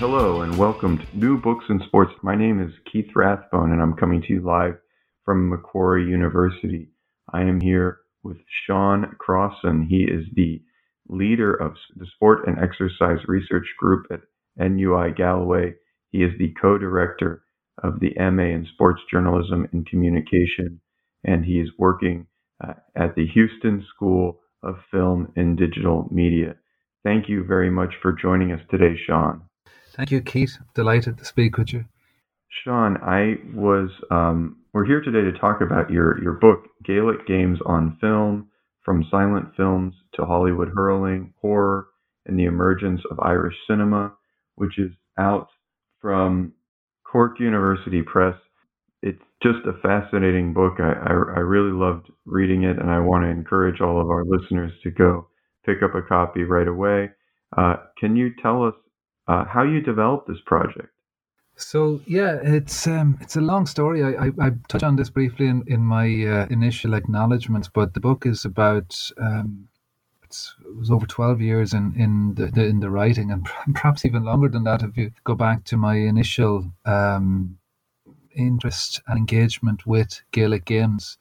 Hello and welcome to New Books in Sports. My name is Keith Rathbone and I'm coming to you live from Macquarie University. I am here with Sean Crosson. He is the leader of the Sport and Exercise Research Group at NUI Galway. He is the co-director of the MA in Sports Journalism and Communication, and he is working uh, at the Huston School of Film and Digital Media. Thank you very much for joining us today, Sean. Thank you, Keith. Delighted to speak with you. Sean, I was um, we're here today to talk about your your book, Gaelic Games on Film: From Silent Films to Hollywood Hurling, Horror, and the Emergence of Irish Cinema, which is out from Cork University Press. It's just a fascinating book. I, I, I really loved reading it, and I want to encourage all of our listeners to go pick up a copy right away. Uh, can you tell us uh, how you developed this project? So yeah, it's um, it's a long story. I, I, I touch on this briefly in in my uh, initial acknowledgements, but the book is about um, it was over twelve years in in the, the in the writing, and perhaps even longer than that if you go back to my initial um, interest and engagement with Gaelic games.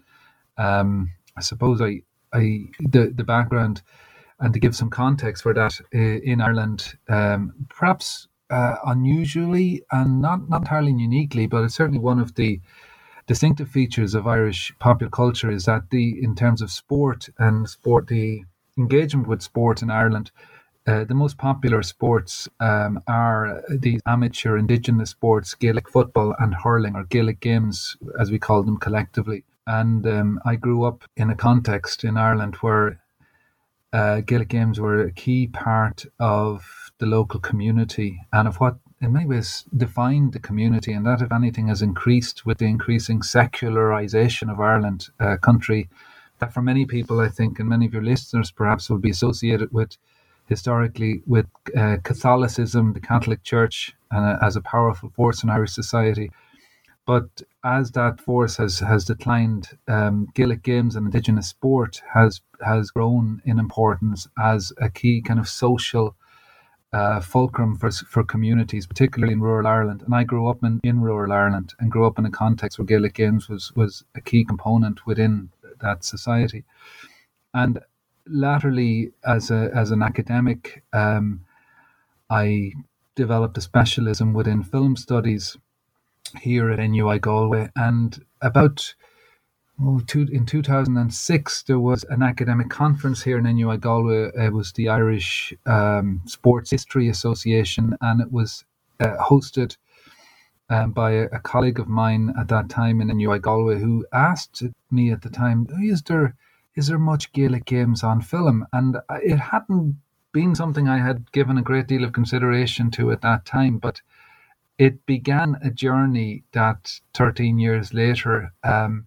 Um, I suppose I I the the background and to give some context for that uh, in Ireland, um, perhaps uh, unusually and not, not entirely uniquely, but it's certainly one of the distinctive features of Irish popular culture is that the in terms of sport and sport the engagement with sport in Ireland. Uh, the most popular sports um, are the amateur indigenous sports, Gaelic football and hurling, or Gaelic games, as we call them collectively. And um, I grew up in a context in Ireland where uh, Gaelic games were a key part of the local community and of what, in many ways, defined the community, and that, if anything, has increased with the increasing secularization of Ireland, a country that, for many people, I think, and many of your listeners perhaps will be associated with historically with uh, Catholicism, the Catholic Church, uh, as a powerful force in Irish society. But as that force has has declined, um, Gaelic games and Indigenous sport has has grown in importance as a key kind of social uh, fulcrum for for communities, particularly in rural Ireland. And I grew up in, in rural Ireland and grew up in a context where Gaelic games was was a key component within that society. And latterly, as a as an academic, um, I developed a specialism within film studies here at NUI Galway, and about oh, two, in 2006 there was an academic conference here in NUI Galway. It was the Irish um, Sports History Association, and it was uh, hosted um, by a, a, colleague of mine at that time in NUI Galway, who asked me at the time, "Is there is there much Gaelic games on film?" And it hadn't been something I had given a great deal of consideration to at that time, but it began a journey that 13 years later, um,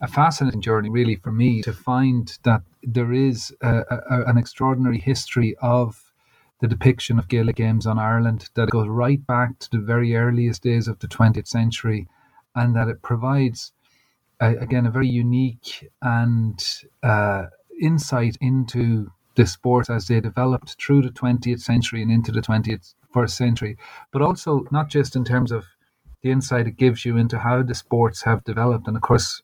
a fascinating journey really for me to find that there is a, a, an extraordinary history of the depiction of Gaelic games on Ireland, that goes right back to the very earliest days of the 20th century, and that it provides, again, a very unique and uh, insight into the sports as they developed through the 20th century and into the 21st century, but also not just in terms of the insight it gives you into how the sports have developed. And of course,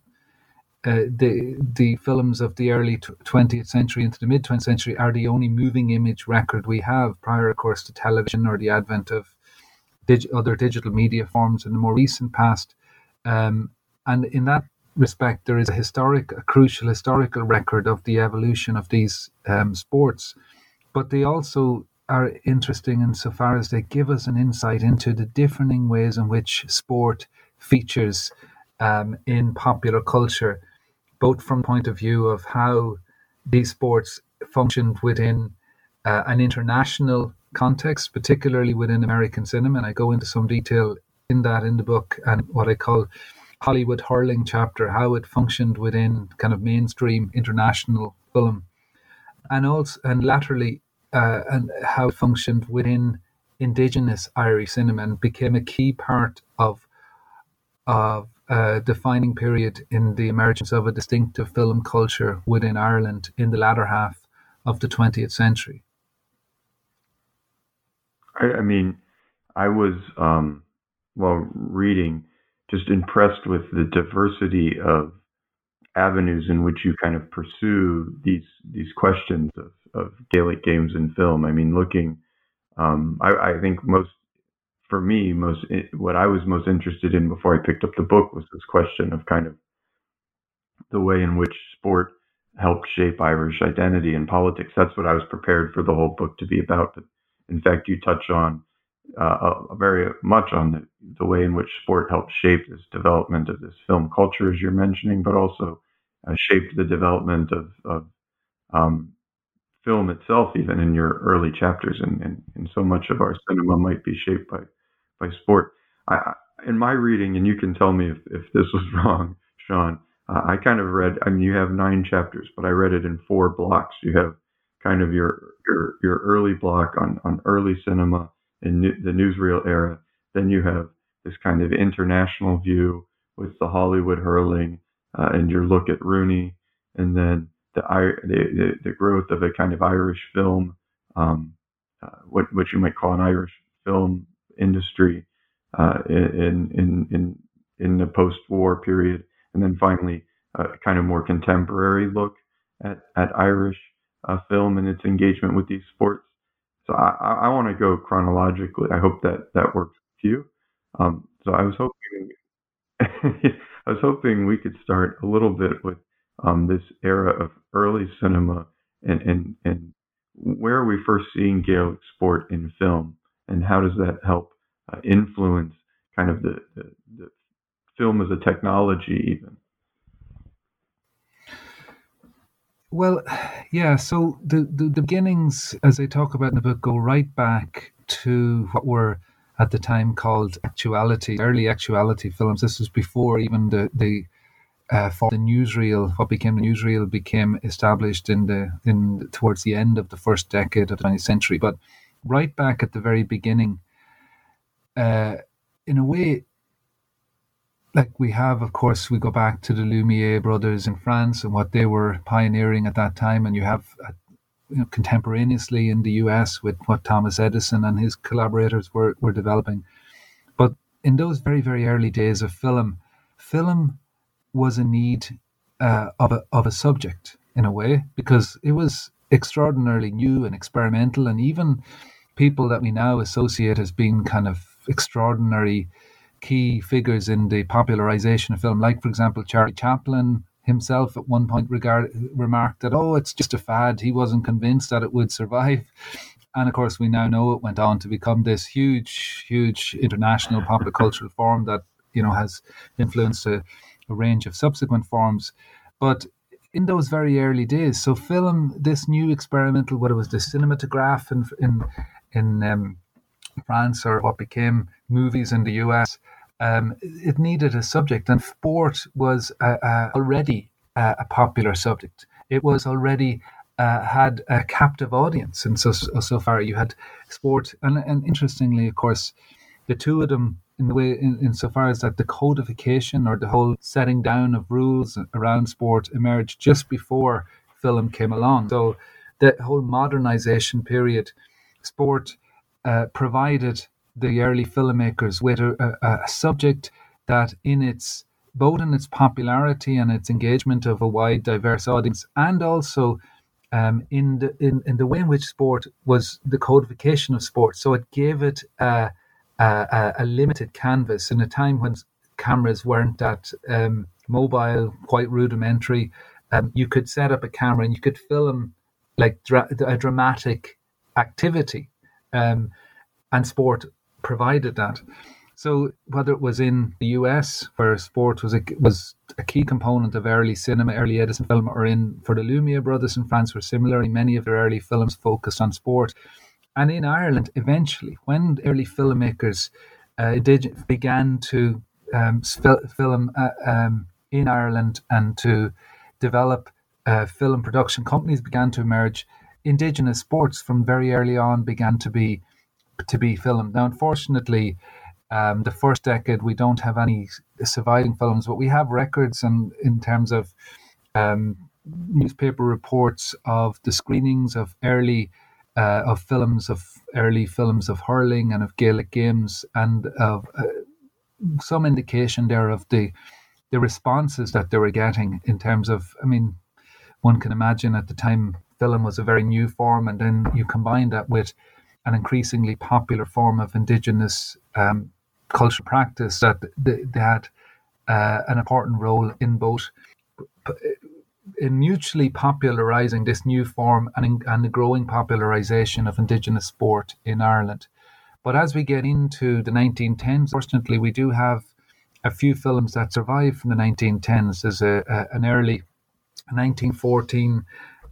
uh, the the films of the early 20th century into the mid 20th century are the only moving image record we have prior, of course, to television or the advent of dig- other digital media forms in the more recent past. Um, and in that respect, there is a historic, a crucial historical record of the evolution of these um, sports. But they also are interesting insofar as they give us an insight into the differing ways in which sport features um, in popular culture, both from point of view of how these sports functioned within uh, an international context, particularly within American cinema. And I go into some detail in that in the book and what I call Hollywood hurling chapter, how it functioned within kind of mainstream international film, and also and laterally uh, and how it functioned within indigenous Irish cinema and became a key part of of a defining period in the emergence of a distinctive film culture within Ireland in the latter half of the 20th century. I, I mean, I was um, while reading just impressed with the diversity of avenues in which you kind of pursue these these questions of, of Gaelic games in film. I mean, looking, um, I, I think most for me, most what I was most interested in before I picked up the book was this question of kind of the way in which sport helped shape Irish identity and politics. That's what I was prepared for the whole book to be about. But in fact, you touch on uh, very much on the, the, way in which sport helped shape this development of this film culture, as you're mentioning, but also uh, shaped the development of, of um, film itself, even in your early chapters. And, and, and, so much of our cinema might be shaped by, by sport. I, in my reading, and you can tell me if, if this was wrong, Sean, uh, I kind of read, I mean, you have nine chapters, but I read it in four blocks. You have kind of your, your, your early block on, on early cinema in the newsreel era. Then you have this kind of international view with the Hollywood hurling uh, and your look at Rooney, and then the, the, the growth of a kind of Irish film, um, uh, what what you might call an Irish film industry uh, in in in in the post-war period, and then finally a kind of more contemporary look at at Irish uh, film and its engagement with these sports. So I, I want to go chronologically. I hope that that works with you. Um, so I was hoping I was hoping we could start a little bit with um, this era of early cinema and, and and where are we first seeing Gaelic sport in film, and how does that help uh, influence kind of the, the, the film as a technology even? Well, yeah. So the, the, the beginnings, as I talk about in the book, go right back to what were at the time called actuality, early actuality films. This was before even the the uh, for the newsreel, what became the newsreel became established in the in towards the end of the first decade of the 20th century. But right back at the very beginning, uh, in a way, like we have, of course, we go back to the Lumiere brothers in France and what they were pioneering at that time, and you have uh, you know, contemporaneously in the US with what Thomas Edison and his collaborators were, were developing. But in those very, very early days of film, film was in need uh, of, a, of a subject in a way because it was extraordinarily new and experimental, and even people that we now associate as being kind of extraordinary key figures in the popularization of film, like, for example, Charlie Chaplin himself at one point regard, remarked that, oh, it's just a fad. He wasn't convinced that it would survive. And of course, we now know it went on to become this huge, huge international popular cultural form that, you know, has influenced a, a range of subsequent forms. But in those very early days, so film, this new experimental, what it was the cinematograph in, in, in um, France or what became movies in the US, um, it needed a subject, and sport was uh, uh, already uh, a popular subject. It was already uh, had a captive audience, and so so far you had sport, and and interestingly, of course, the two of them in the way in, insofar as that the codification or the whole setting down of rules around sport emerged just before film came along. So the whole modernization period, sport uh, provided the early filmmakers with a, a, a subject that in its both in its popularity and its engagement of a wide, diverse audience, and also um, in the in, in the way in which sport was the codification of sport. So it gave it a, a, a limited canvas in a time when cameras weren't that um, mobile, quite rudimentary. Um, you could set up a camera and you could film like dra- a dramatic activity, um, and sport provided that. So whether it was in the US, where sport was a, was a key component of early cinema, early Edison film, or in for the Lumiere brothers in France, where similarly many of their early films focused on sport, and in Ireland, eventually, when early filmmakers uh, did, began to um, film uh, um, in Ireland and to develop uh, film production companies began to emerge. Indigenous sports from very early on began to be to be filmed. Now, unfortunately, um, the first decade we don't have any surviving films, but we have records and in terms of um, newspaper reports of the screenings of early uh, of films of early films of hurling and of Gaelic games and of uh, some indication there of the the responses that they were getting in terms of I mean one can imagine at the time film was a very new form and then you combine that with an increasingly popular form of indigenous um, cultural practice that they, had uh, an important role in both mutually popularizing this new form and, and the growing popularization of indigenous sport in Ireland. But as we get into the 1910s, fortunately, we do have a few films that survive from the 1910s. There's a, a an early 1914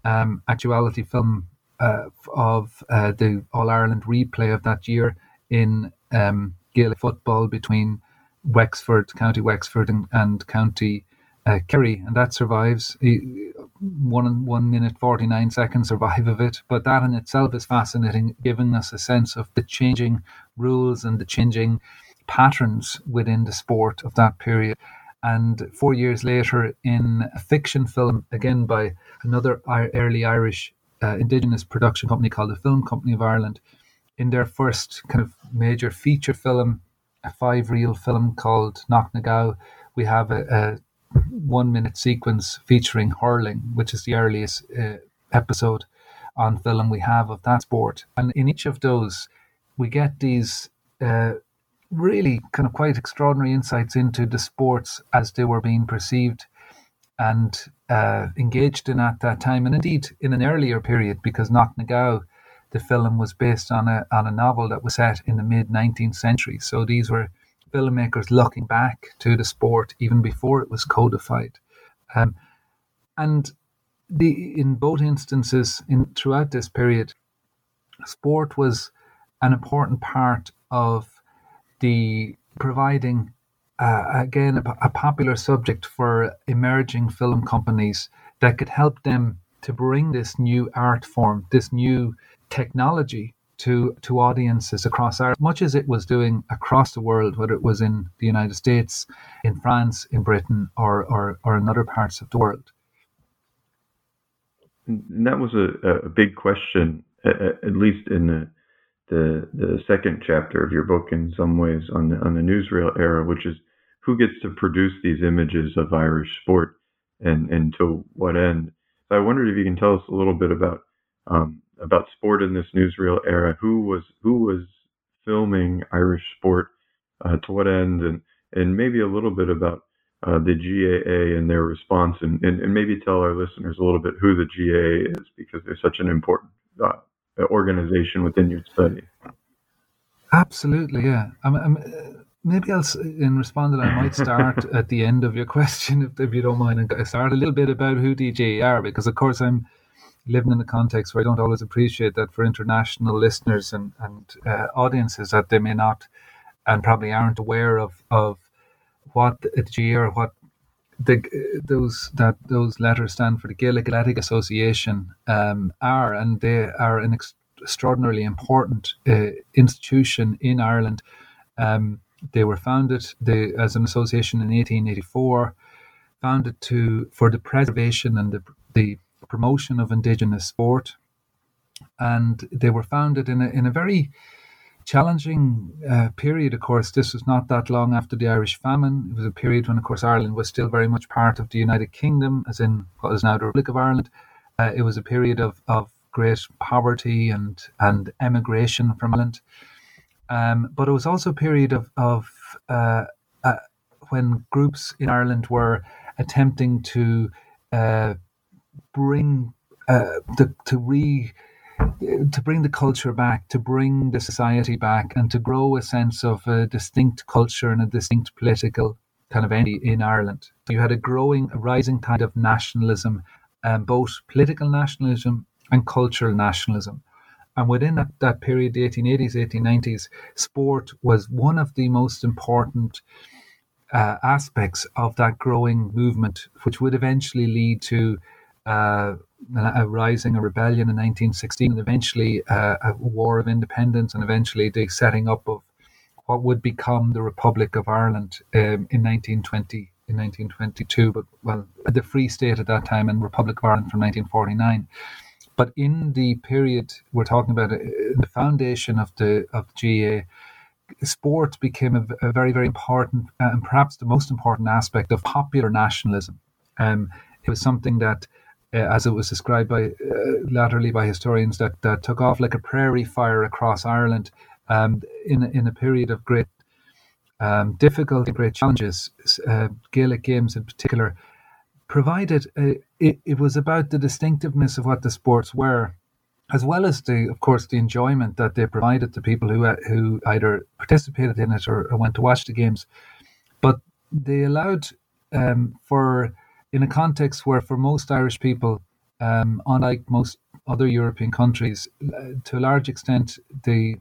um, actuality film uh, of uh, the All Ireland replay of that year in um, Gaelic football between Wexford, County Wexford, and, and County uh, Kerry, and that survives. One one minute forty nine seconds survive of it, but that in itself is fascinating, giving us a sense of the changing rules and the changing patterns within the sport of that period. And four years later, in a fiction film, again by another early Irish uh, indigenous production company called the Film Company of Ireland, in their first kind of major feature film, a five reel film called Knocknagow, we have a, a one minute sequence featuring hurling, which is the earliest uh, episode on film we have of that sport. And in each of those, we get these uh, really kind of quite extraordinary insights into the sports as they were being perceived and uh, engaged in at that time, and indeed in an earlier period, because Knocknagow the film was based on a on a novel that was set in the mid 19th century. So these were filmmakers looking back to the sport even before it was codified, um, and the in both instances in throughout this period, sport was an important part of the providing uh, again a, a popular subject for emerging film companies that could help them to bring this new art form, this new technology to to audiences across Ireland, much as it was doing across the world, whether it was in the United States, in France, in Britain, or or, or in other parts of the world. And that was a, a big question, at least in the, the the second chapter of your book. In some ways, on the on the newsreel era, which is who gets to produce these images of Irish sport, and and to what end. So I wondered if you can tell us a little bit about um, about sport in this newsreel era. Who was who was filming Irish sport? Uh, to what end? And and maybe a little bit about uh, the GAA and their response, and, and, and, maybe tell our listeners a little bit who the GAA is because they're such an important uh, organization within your study. Absolutely, yeah. I'm, I'm, uh, maybe I'll, in responding, I might start at the end of your question, if, if you don't mind, and start a little bit about who the GAA are, because of course I'm living in a context where I don't always appreciate that for international listeners and, and uh, audiences that they may not and probably aren't aware of, of what the GAA or what the those that those letters stand for the Gaelic Athletic Association um, are, and they are an ex- extraordinarily important uh, institution in Ireland. Um, they were founded they, as an association in 1884, founded to for the preservation and the, the promotion of indigenous sport, and they were founded in a in a very challenging uh, period, of course. This was not that long after the Irish famine. It was a period when, of course, Ireland was still very much part of the United Kingdom, as in what is now the Republic of Ireland. Uh, it was a period of, of great poverty and, and emigration from Ireland. Um, but it was also a period of, of uh, uh when groups in Ireland were attempting to uh, bring, uh, the, to re to bring the culture back, to bring the society back, and to grow a sense of a distinct culture and a distinct political kind of entity in Ireland. You had a growing, a rising tide of nationalism, um, both political nationalism and cultural nationalism. And within that, that period, the 1880s, 1890s, sport was one of the most important uh, aspects of that growing movement, which would eventually lead to uh, a rising, a rebellion in 1916, and eventually uh, a war of independence, and eventually the setting up of what would become the Republic of Ireland um, in 1920, in 1922, but well, the Free State at that time and Republic of Ireland from 1949. But in the period we're talking about, uh, the foundation of the of the GAA, sport became a, a very, very important uh, and perhaps the most important aspect of popular nationalism. Um, it was something that uh, as it was described by uh, latterly by historians, that, that took off like a prairie fire across Ireland um, in in a period of great um, difficulty, great challenges. Uh, Gaelic games in particular provided a, it, it was about the distinctiveness of what the sports were, as well as the of course the enjoyment that they provided to people who who either participated in it or, or went to watch the games, but they allowed um, for in a context where, for most Irish people, um, unlike most other European countries, uh, to a large extent, the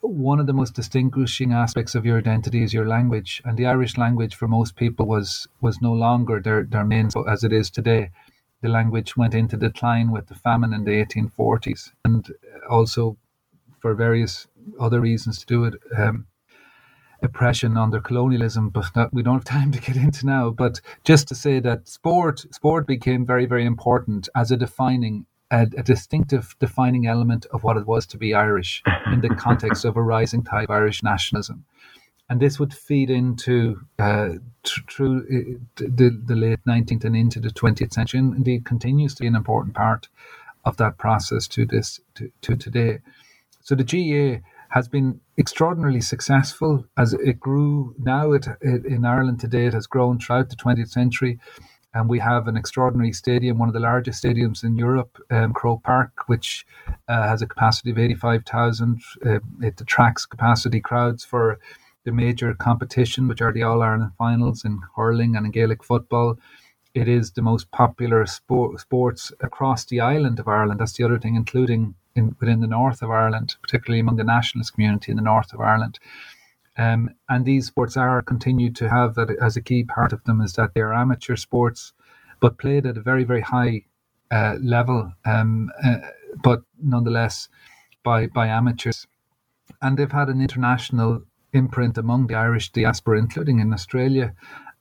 one of the most distinguishing aspects of your identity is your language, and the Irish language for most people was was no longer their their main as it is today. The language went into decline with the famine in the 1840s, and also for various other reasons to do it. Um, oppression under colonialism, but we don't have time to get into now. But just to say that sport sport became very very important as a defining a, a distinctive defining element of what it was to be Irish in the context of a rising tide of Irish nationalism. And this would feed into uh, through uh, the, the late 19th and into the 20th century, and indeed continues to be an important part of that process to this to, to today. So the GAA has been extraordinarily successful as it grew. Now, it, it, in Ireland today, it has grown throughout the 20th century. And we have an extraordinary stadium, one of the largest stadiums in Europe, um, Croke Park, which uh, has a capacity of 85,000. Uh, it attracts capacity crowds for the major competition, which are the All Ireland finals in hurling and in Gaelic football. It is the most popular sport, sports across the island of Ireland. That's the other thing, including in, within the north of Ireland, particularly among the nationalist community in the north of Ireland. Um, and these sports are continued to have that as a key part of them is that they are amateur sports, but played at a very very high uh, level, um, uh, but nonetheless by by amateurs. And they've had an international imprint among the Irish diaspora, including in Australia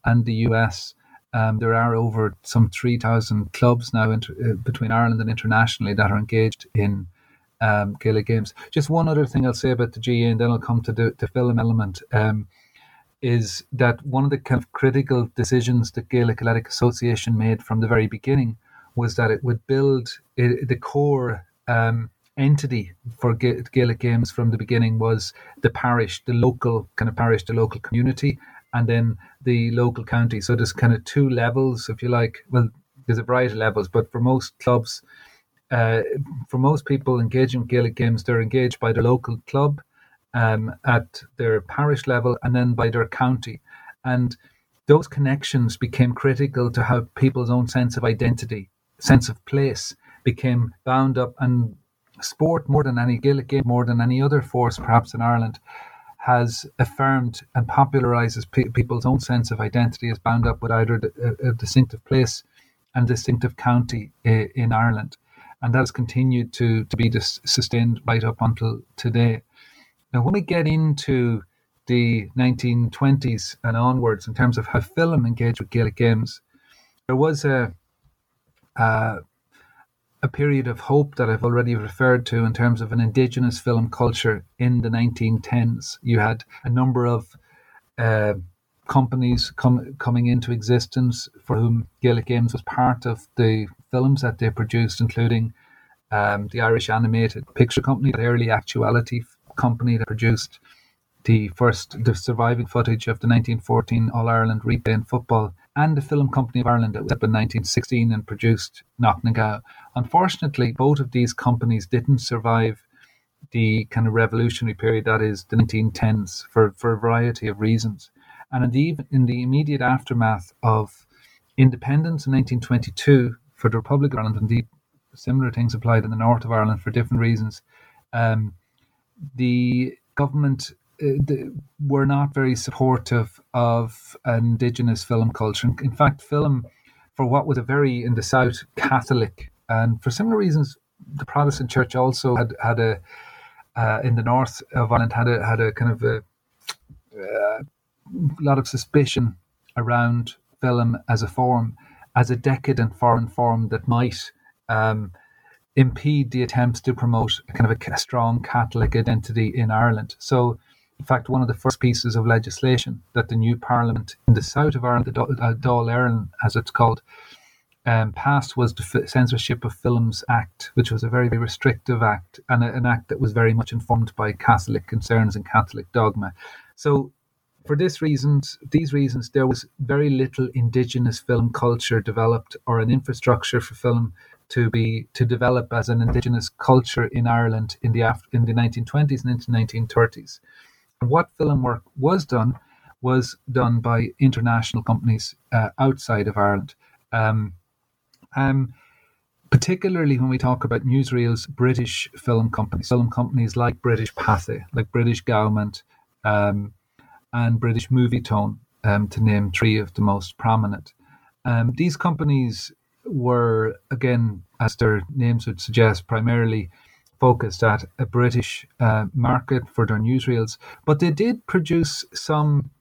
and the US. Um, there are over some 3,000 clubs now inter- uh, between Ireland and internationally that are engaged in um, Gaelic games. Just one other thing I'll say about the GA, and then I'll come to the, the film element. Um, is that one of the kind of critical decisions that Gaelic Athletic Association made from the very beginning was that it would build it, the core um, entity for Gaelic games from the beginning was the parish, the local kind of parish, the local community, and then the local county. So there's kind of two levels, if you like. Well, there's a variety of levels, but for most clubs, uh, for most people engaging with Gaelic games, they're engaged by their local club um, at their parish level and then by their county. And those connections became critical to how people's own sense of identity, sense of place became bound up. And sport, more than any Gaelic game, more than any other force perhaps in Ireland, has affirmed and popularizes pe- people's own sense of identity as bound up with either a, a distinctive place and distinctive county in, in Ireland. And that has continued to, to be sustained right up until today. Now, when we get into the 1920s and onwards, in terms of how film engaged with Gaelic games, there was a, a, a period of hope that I've already referred to in terms of an indigenous film culture in the 1910s. You had a number of uh, companies com- coming into existence for whom Gaelic Games was part of the films that they produced, including um, the Irish Animated Picture Company, the early actuality company that produced the first, the surviving footage of the 1914 All Ireland replay in football, and the Film Company of Ireland that was up in 1916 and produced Knock Unfortunately, both of these companies didn't survive the kind of revolutionary period that is the 1910s for, for a variety of reasons. And indeed, in the immediate aftermath of independence in 1922 for the Republic of Ireland, indeed, similar things applied in the north of Ireland for different reasons. Um, the government uh, were not very supportive of indigenous film culture. In fact, film for what was a very in the south Catholic, and for similar reasons, the Protestant Church also had had a uh, in the north of Ireland had a had a kind of a, uh, lot of suspicion around film as a form, as a decadent foreign form that might um, impede the attempts to promote a kind of a, strong Catholic identity in Ireland. So, in fact, one of the first pieces of legislation that the new Parliament in the south of Ireland, the Dáil Éireann, as it's called, um, passed was the Censorship of Films Act, which was a very, very restrictive act and a, an act that was very much informed by Catholic concerns and Catholic dogma. So for this reasons, these reasons, there was very little indigenous film culture developed or an infrastructure for film to be to develop as an indigenous culture in Ireland in the in the 1920s and into 1930s. And what film work was done was done by international companies uh, outside of Ireland. Um, um, particularly when we talk about newsreels, British film companies, film companies like British Pathé, like British Gaumont, um, and British Movietone, um, to name three of the most prominent. Um, these companies were, again, as their names would suggest, primarily focused at a British uh, market for their newsreels, but they did produce some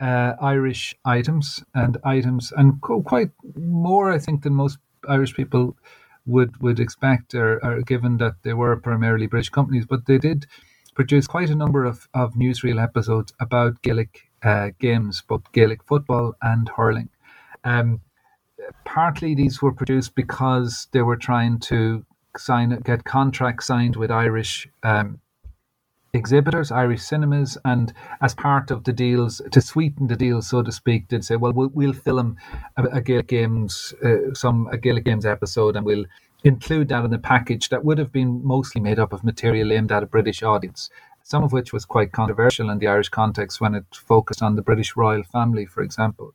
uh, Irish items and items, and quite more, I think, than most Irish people would would expect, or, or given that they were primarily British companies. But they did produced quite a number of, of newsreel episodes about Gaelic uh, games, both Gaelic football and hurling. Um, partly these were produced because they were trying to sign get contracts signed with Irish um, exhibitors, Irish cinemas, and as part of the deals to sweeten the deal, so to speak, did say, well, we'll, we'll film a, a Gaelic games, uh, some a Gaelic games episode, and we'll include that in the package that would have been mostly made up of material aimed at a British audience, some of which was quite controversial in the Irish context when it focused on the British royal family, for example.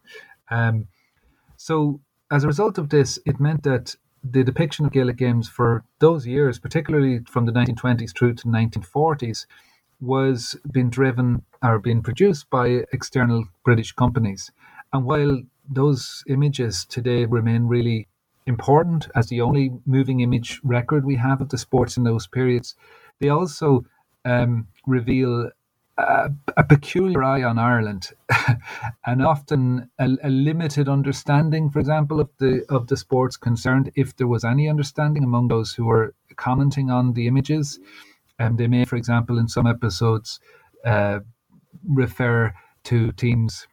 Um, so, as a result of this, it meant that the depiction of Gaelic games for those years, particularly from the 1920s through to the 1940s, was being driven or being produced by external British companies. And while those images today remain really important as the only moving image record we have of the sports in those periods. They also um, reveal a, a, peculiar eye on Ireland, and often a, a, limited understanding, for example, of the of the sports concerned, if there was any understanding among those who were commenting on the images. And they may, for example, in some episodes, uh, refer to teams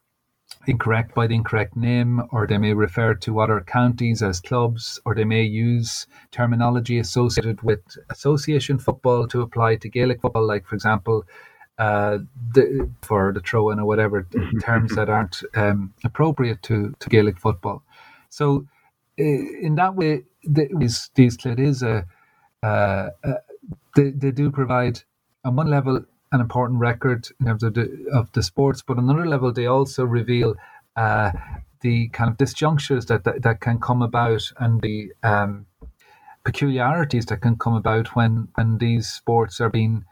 incorrect by the incorrect name, or they may refer to other counties as clubs, or they may use terminology associated with association football to apply to Gaelic football, like, for example, uh, the, for the throw in or whatever terms that aren't um, appropriate to, to Gaelic football. So, in that way, these, these it is a, uh, uh, they, they do provide, on one level, an important record in terms of the of the sports, but on another level, they also reveal uh, the kind of disjunctures that, that, that can come about and the um, peculiarities that can come about when when these sports are being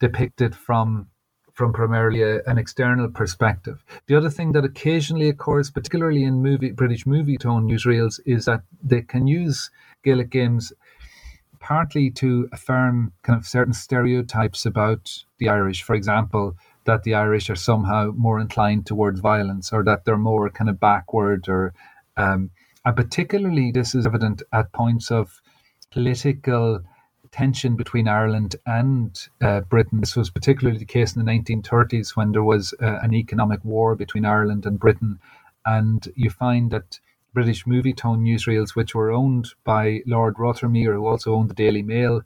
depicted from from primarily a, an external perspective. The other thing that occasionally occurs, particularly in movie British Movietone newsreels, is that they can use Gaelic games partly to affirm kind of certain stereotypes about the Irish. For example, that the Irish are somehow more inclined towards violence, or that they're more kind of backward, or um, and particularly this is evident at points of political tension between Ireland and uh, Britain. This was particularly the case in the 1930s when there was uh, an economic war between Ireland and Britain. And you find that British movie Movietone newsreels, which were owned by Lord Rothermere, who also owned the Daily Mail,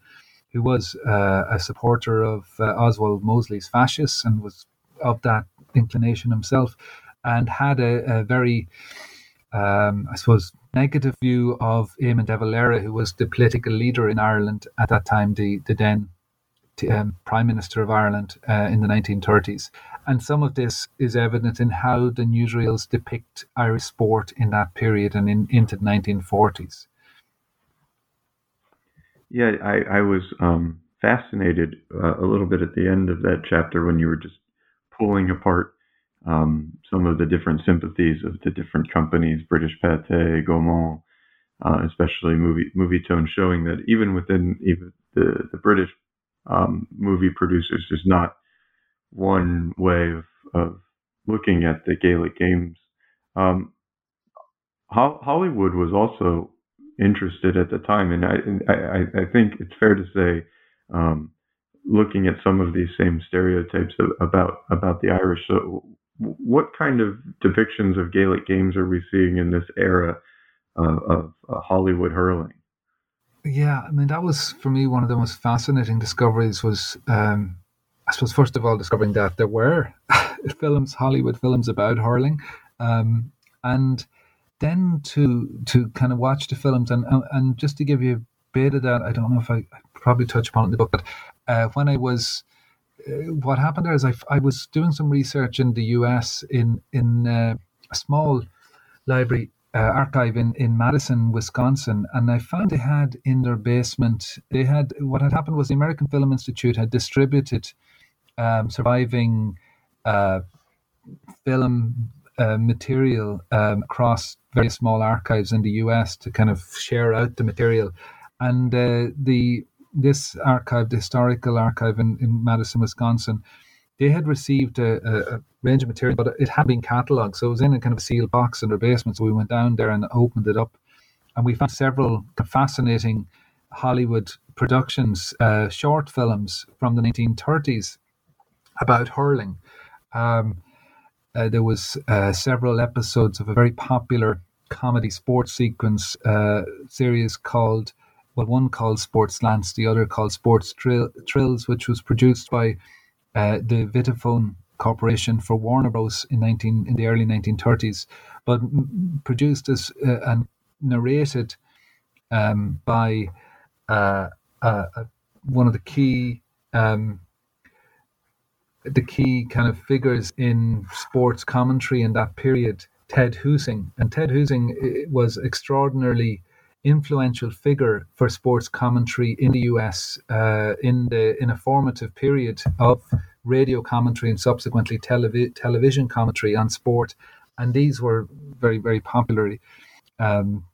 who was uh, a supporter of uh, Oswald Mosley's fascists and was of that inclination himself, and had a, a very, um, I suppose, negative view of Eamon de Valera, who was the political leader in Ireland at that time, the, the then um, Prime Minister of Ireland uh, in the 1930s. And some of this is evident in how the newsreels depict Irish sport in that period and in, into the 1940s. Yeah, I, I was um, fascinated uh, a little bit at the end of that chapter when you were just pulling apart um, some of the different sympathies of the different companies, British Pathé, Gaumont, uh, especially movie Movietone, showing that even within even the the British um, movie producers, there's not one way of, of looking at the Gaelic games. Um, Hollywood was also interested at the time, and I I, I think it's fair to say. Um, looking at some of these same stereotypes about about the Irish. So, what kind of depictions of Gaelic games are we seeing in this era uh, of uh, Hollywood hurling? Yeah, I mean that was for me one of the most fascinating discoveries. Was um, I suppose first of all discovering that there were films, Hollywood films about hurling, um, and then to to kind of watch the films and and just to give you a bit of that. I don't know if I, I probably touch upon it in the book, but uh, when I was uh, what happened there is I, I was doing some research in the US in in uh, a small library uh, archive in, in Madison, Wisconsin, and I found they had in their basement they had what had happened was the American Film Institute had distributed um, surviving uh, film uh, material um, across various small archives in the US to kind of share out the material, and uh, the this archive, the historical archive in, in Madison, Wisconsin, they had received a, a, range of material, but it had been catalogued. So it was in a kind of a sealed box in their basement. So we went down there and opened it up. And we found several fascinating Hollywood productions, uh, short films from the 1930s about hurling. Um, uh, there was uh, several episodes of a very popular comedy sports sequence uh, series called well, one called Sports Slants, the other called Sports Trill- Trills, which was produced by uh, the Vitaphone Corporation for Warner Bros. in nineteen in the early 1930s, but m- produced as uh, and narrated um, by uh, uh, uh, one of the key um, the key kind of figures in sports commentary in that period, Ted Husing, and Ted Husing uh, was extraordinarily influential figure for sports commentary in the US uh, in the in a formative period of radio commentary and subsequently televi- television commentary on sport, and these were very very popular. Um,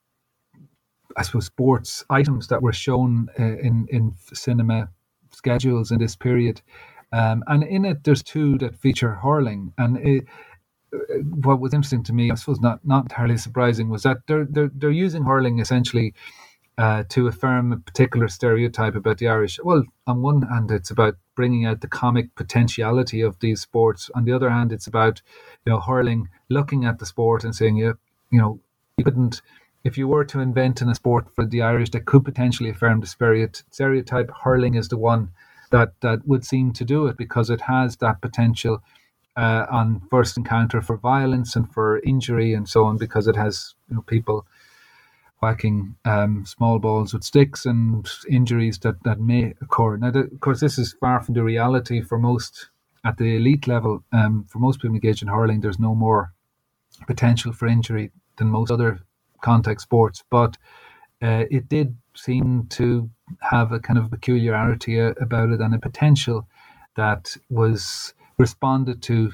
I suppose sports items that were shown uh, in in cinema schedules in this period, um, and in it there's two that feature hurling, and it, what was interesting to me, I suppose not not entirely surprising, was that they're they're they're using hurling essentially uh, to affirm a particular stereotype about the Irish. Well, on one hand, it's about bringing out the comic potentiality of these sports. On the other hand, it's about you know hurling, looking at the sport and saying, you you know, you couldn't. If you were to invent in a sport for the Irish that could potentially affirm the stereotype, hurling is the one that that would seem to do it because it has that potential uh, on first encounter for violence and for injury and so on because it has you know people whacking um, small balls with sticks and injuries that, that may occur. Now, the, of course, this is far from the reality for most at the elite level. Um, for most people engaged in hurling, there's no more potential for injury than most other contact sports, but uh, it did seem to have a kind of peculiarity uh, about it and a potential that was responded to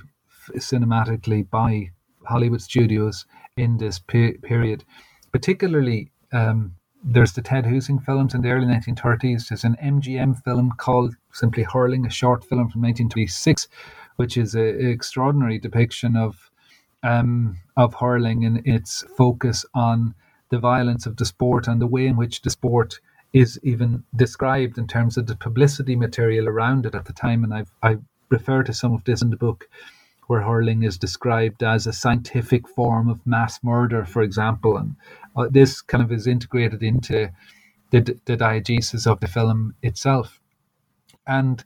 cinematically by Hollywood studios in this pe- period. Particularly, um, there's the Ted Husing films in the early 1930s. There's an MGM film called simply Hurling, a short film from 1926, which is an extraordinary depiction of um, of hurling and its focus on the violence of the sport and the way in which the sport is even described in terms of the publicity material around it at the time. And I've, I refer to some of this in the book where hurling is described as a scientific form of mass murder, for example. And uh, this kind of is integrated into the, the diegesis of the film itself. And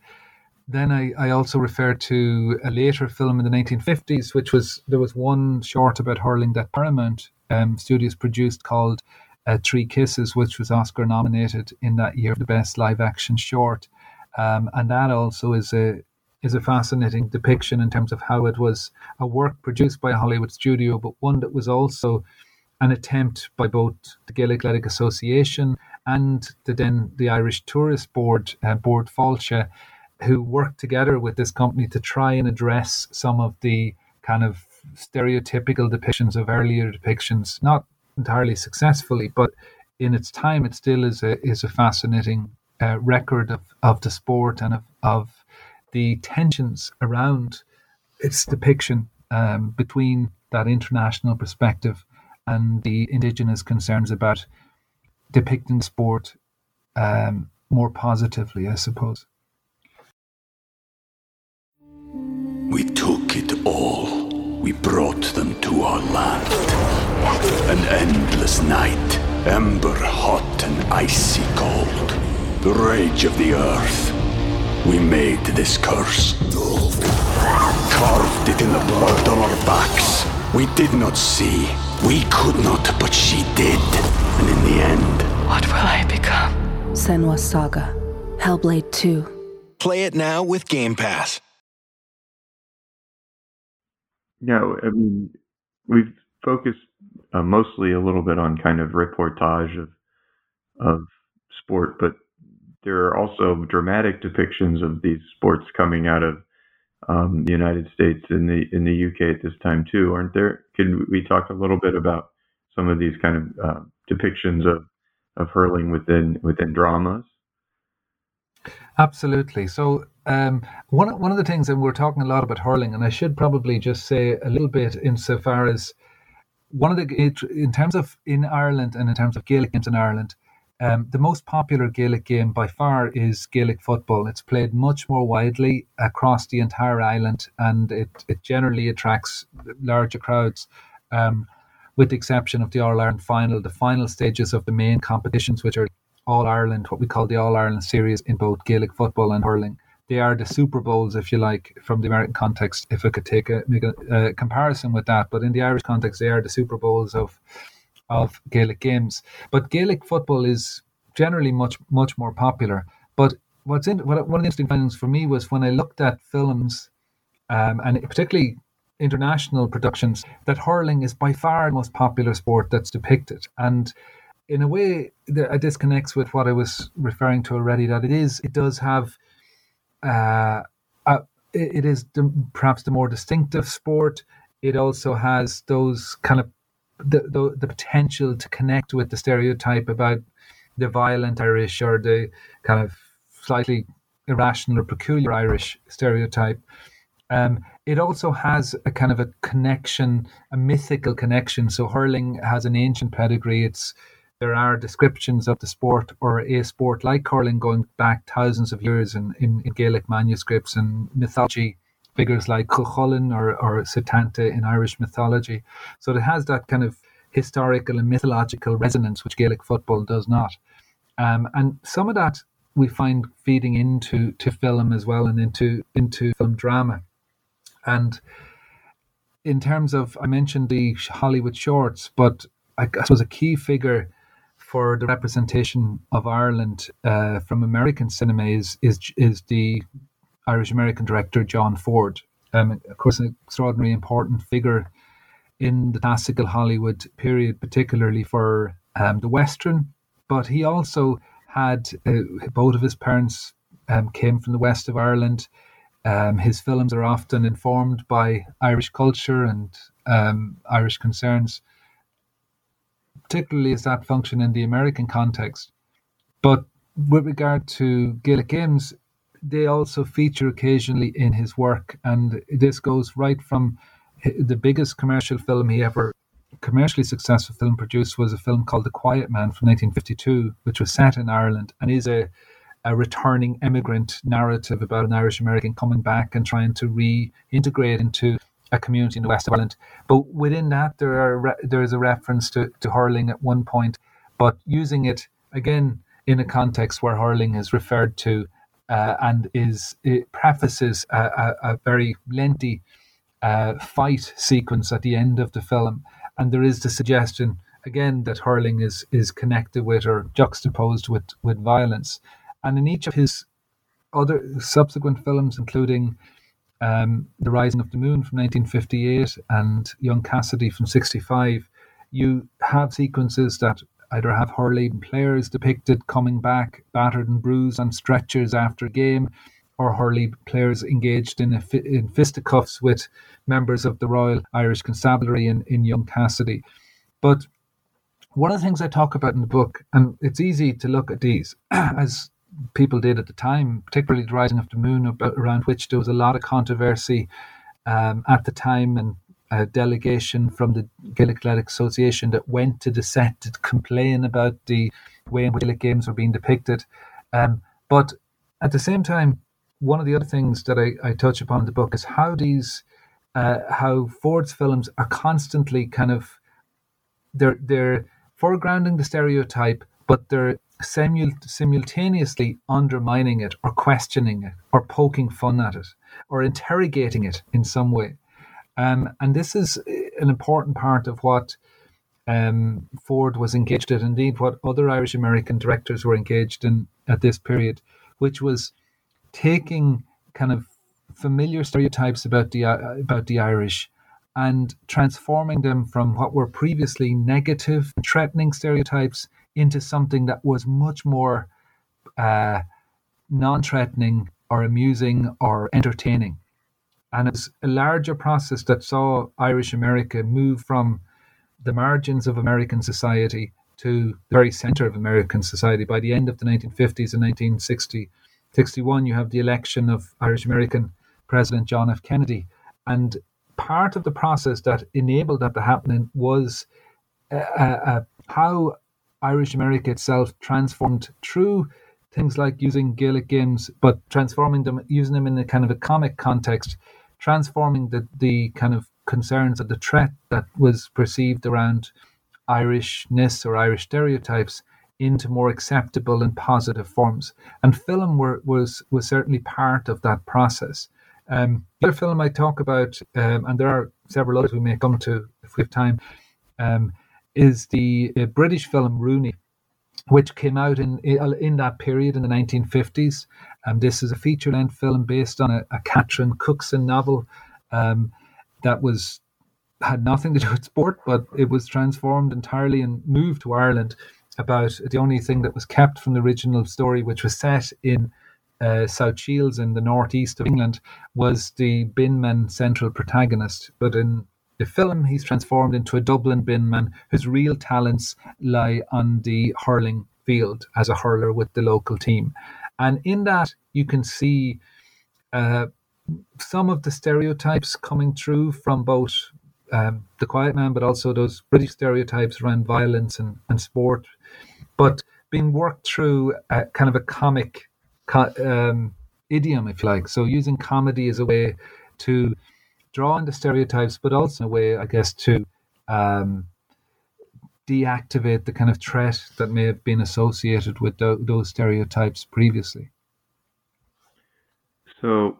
then I, I also refer to a later film in the 1950s, which was there was one short about hurling that Paramount um, Studios produced called uh, Three Kisses, which was Oscar nominated in that year for the best live action short. Um, and that also is a is a fascinating depiction in terms of how it was a work produced by a Hollywood studio, but one that was also an attempt by both the Gaelic Athletic Association and the then the Irish Tourist Board, uh, Bord Fáilte, who worked together with this company to try and address some of the kind of stereotypical depictions of earlier depictions, not entirely successfully, but in its time, it still is a is a fascinating uh, record of, of the sport and of, of the tensions around its depiction um, between that international perspective and the indigenous concerns about depicting sport um, more positively, I suppose. We took it all. We brought them to our land. An endless night, ember hot and icy cold. The rage of the earth. We made this curse. Carved it in the blood on our backs. We did not see. We could not, but she did. And in the end. What will I become? Senua's Saga. Hellblade 2. Play it now with Game Pass. No, I mean, we've focused uh, mostly a little bit on kind of reportage of of sport, but there are also dramatic depictions of these sports coming out of um, the United States and the in the UK at this time too, aren't there? Can we talk a little bit about some of these kind of uh, depictions of of hurling within within dramas? Absolutely. So um, one one of the things, and we're talking a lot about hurling, and I should probably just say a little bit insofar as one of the in terms of in Ireland and in terms of Gaelic games in Ireland, um, the most popular Gaelic game by far is Gaelic football. It's played much more widely across the entire island, and it it generally attracts larger crowds. Um, with the exception of the All Ireland final, the final stages of the main competitions, which are All Ireland, what we call the All Ireland series in both Gaelic football and hurling they are the Super Bowls, if you like, from the American context. If I could take a make a, a comparison with that, but in the Irish context, they are the Super Bowls of of Gaelic games. But Gaelic football is generally much much more popular. But what's in what, one of the interesting findings for me was when I looked at films, um, and particularly international productions, that hurling is by far the most popular sport that's depicted. And in a way, that this connects with what I was referring to already. That it is, it does have uh, uh, it is the, perhaps the more distinctive sport. It also has those kind of the, the, the potential to connect with the stereotype about the violent Irish or the kind of slightly irrational or peculiar Irish stereotype. Um, it also has a kind of a connection, a mythical connection. So hurling has an ancient pedigree. It's there are descriptions of the sport or a sport like hurling going back thousands of years in, in, in Gaelic manuscripts and mythology, figures like Cuchulainn or, or Setanta in Irish mythology. So it has that kind of historical and mythological resonance, which Gaelic football does not. Um, and some of that we find feeding into to film as well and into into film drama. And in terms of, I mentioned the Hollywood shorts, but I, I suppose a key figure for the representation of Ireland uh, from American cinema is is, is the Irish American director John Ford. Um, of course, an extraordinarily important figure in the classical Hollywood period, particularly for um, the Western. But he also had uh, both of his parents um, came from the west of Ireland. Um, his films are often informed by Irish culture and um, Irish concerns, particularly as that function in the American context. But with regard to Gaelic games, they also feature occasionally in his work, and this goes right from the biggest commercial film he ever commercially successful film produced was a film called The Quiet Man from 1952, which was set in Ireland and is a, a returning immigrant narrative about an Irish American coming back and trying to reintegrate into a community in the west of Ireland. But within that, there are there is a reference to, to hurling at one point, but using it again in a context where hurling is referred to uh, and is it prefaces a, a, a very lengthy uh, fight sequence at the end of the film and there is the suggestion again that hurling is is connected with or juxtaposed with with violence. And in each of his other subsequent films, including um, The Rising of the Moon from 1958 and Young Cassidy from 65, you have sequences that either have hurling players depicted coming back battered and bruised on stretchers after a game, or hurley players engaged in, a, in fisticuffs with members of the Royal Irish Constabulary in, in Young Cassidy. But one of the things I talk about in the book, and it's easy to look at these as people did at the time, particularly the Rising of the Moon, about, around which there was a lot of controversy um, at the time, and a delegation from the Gaelic Athletic Association that went to the set to complain about the way in which Gaelic games were being depicted. Um, but at the same time, one of the other things that I, I touch upon in the book is how these uh, how Ford's films are constantly kind of they're they're foregrounding the stereotype, but they're simul- simultaneously undermining it or questioning it or poking fun at it or interrogating it in some way. Um, and this is an important part of what um, Ford was engaged in, indeed, what other Irish American directors were engaged in at this period, which was taking kind of familiar stereotypes about the uh, about the Irish and transforming them from what were previously negative, threatening stereotypes into something that was much more uh, non-threatening or amusing or entertaining. And it's a larger process that saw Irish America move from the margins of American society to the very center of American society. By the end of the 1950s and 1960s, 61, you have the election of Irish American President John F. Kennedy. And part of the process that enabled that to happen was uh, uh, uh, how Irish America itself transformed through things like using Gaelic games, but transforming them, using them in a kind of a comic context, transforming the, the kind of concerns of the threat that was perceived around Irishness or Irish stereotypes into more acceptable and positive forms. And film were, was was certainly part of that process. Um, the other film I talk about, um, and there are several others we may come to if we have time, um, is the uh, British film Rooney, which came out in in that period in the 1950s. Um, this is a feature-length film based on a, a Catherine Cookson novel um, that was had nothing to do with sport, but it was transformed entirely and moved to Ireland about the only thing that was kept from the original story, which was set in uh, South Shields in the northeast of England, was the binman central protagonist. But in the film, he's transformed into a Dublin bin man whose real talents lie on the hurling field as a hurler with the local team. And in that, you can see uh, some of the stereotypes coming through from both um, the Quiet Man, but also those British stereotypes around violence and, and sport but being worked through a, kind of a comic um, idiom, if you like. So using comedy as a way to draw on the stereotypes, but also in a way, I guess, to um, deactivate the kind of threat that may have been associated with th- those stereotypes previously. So,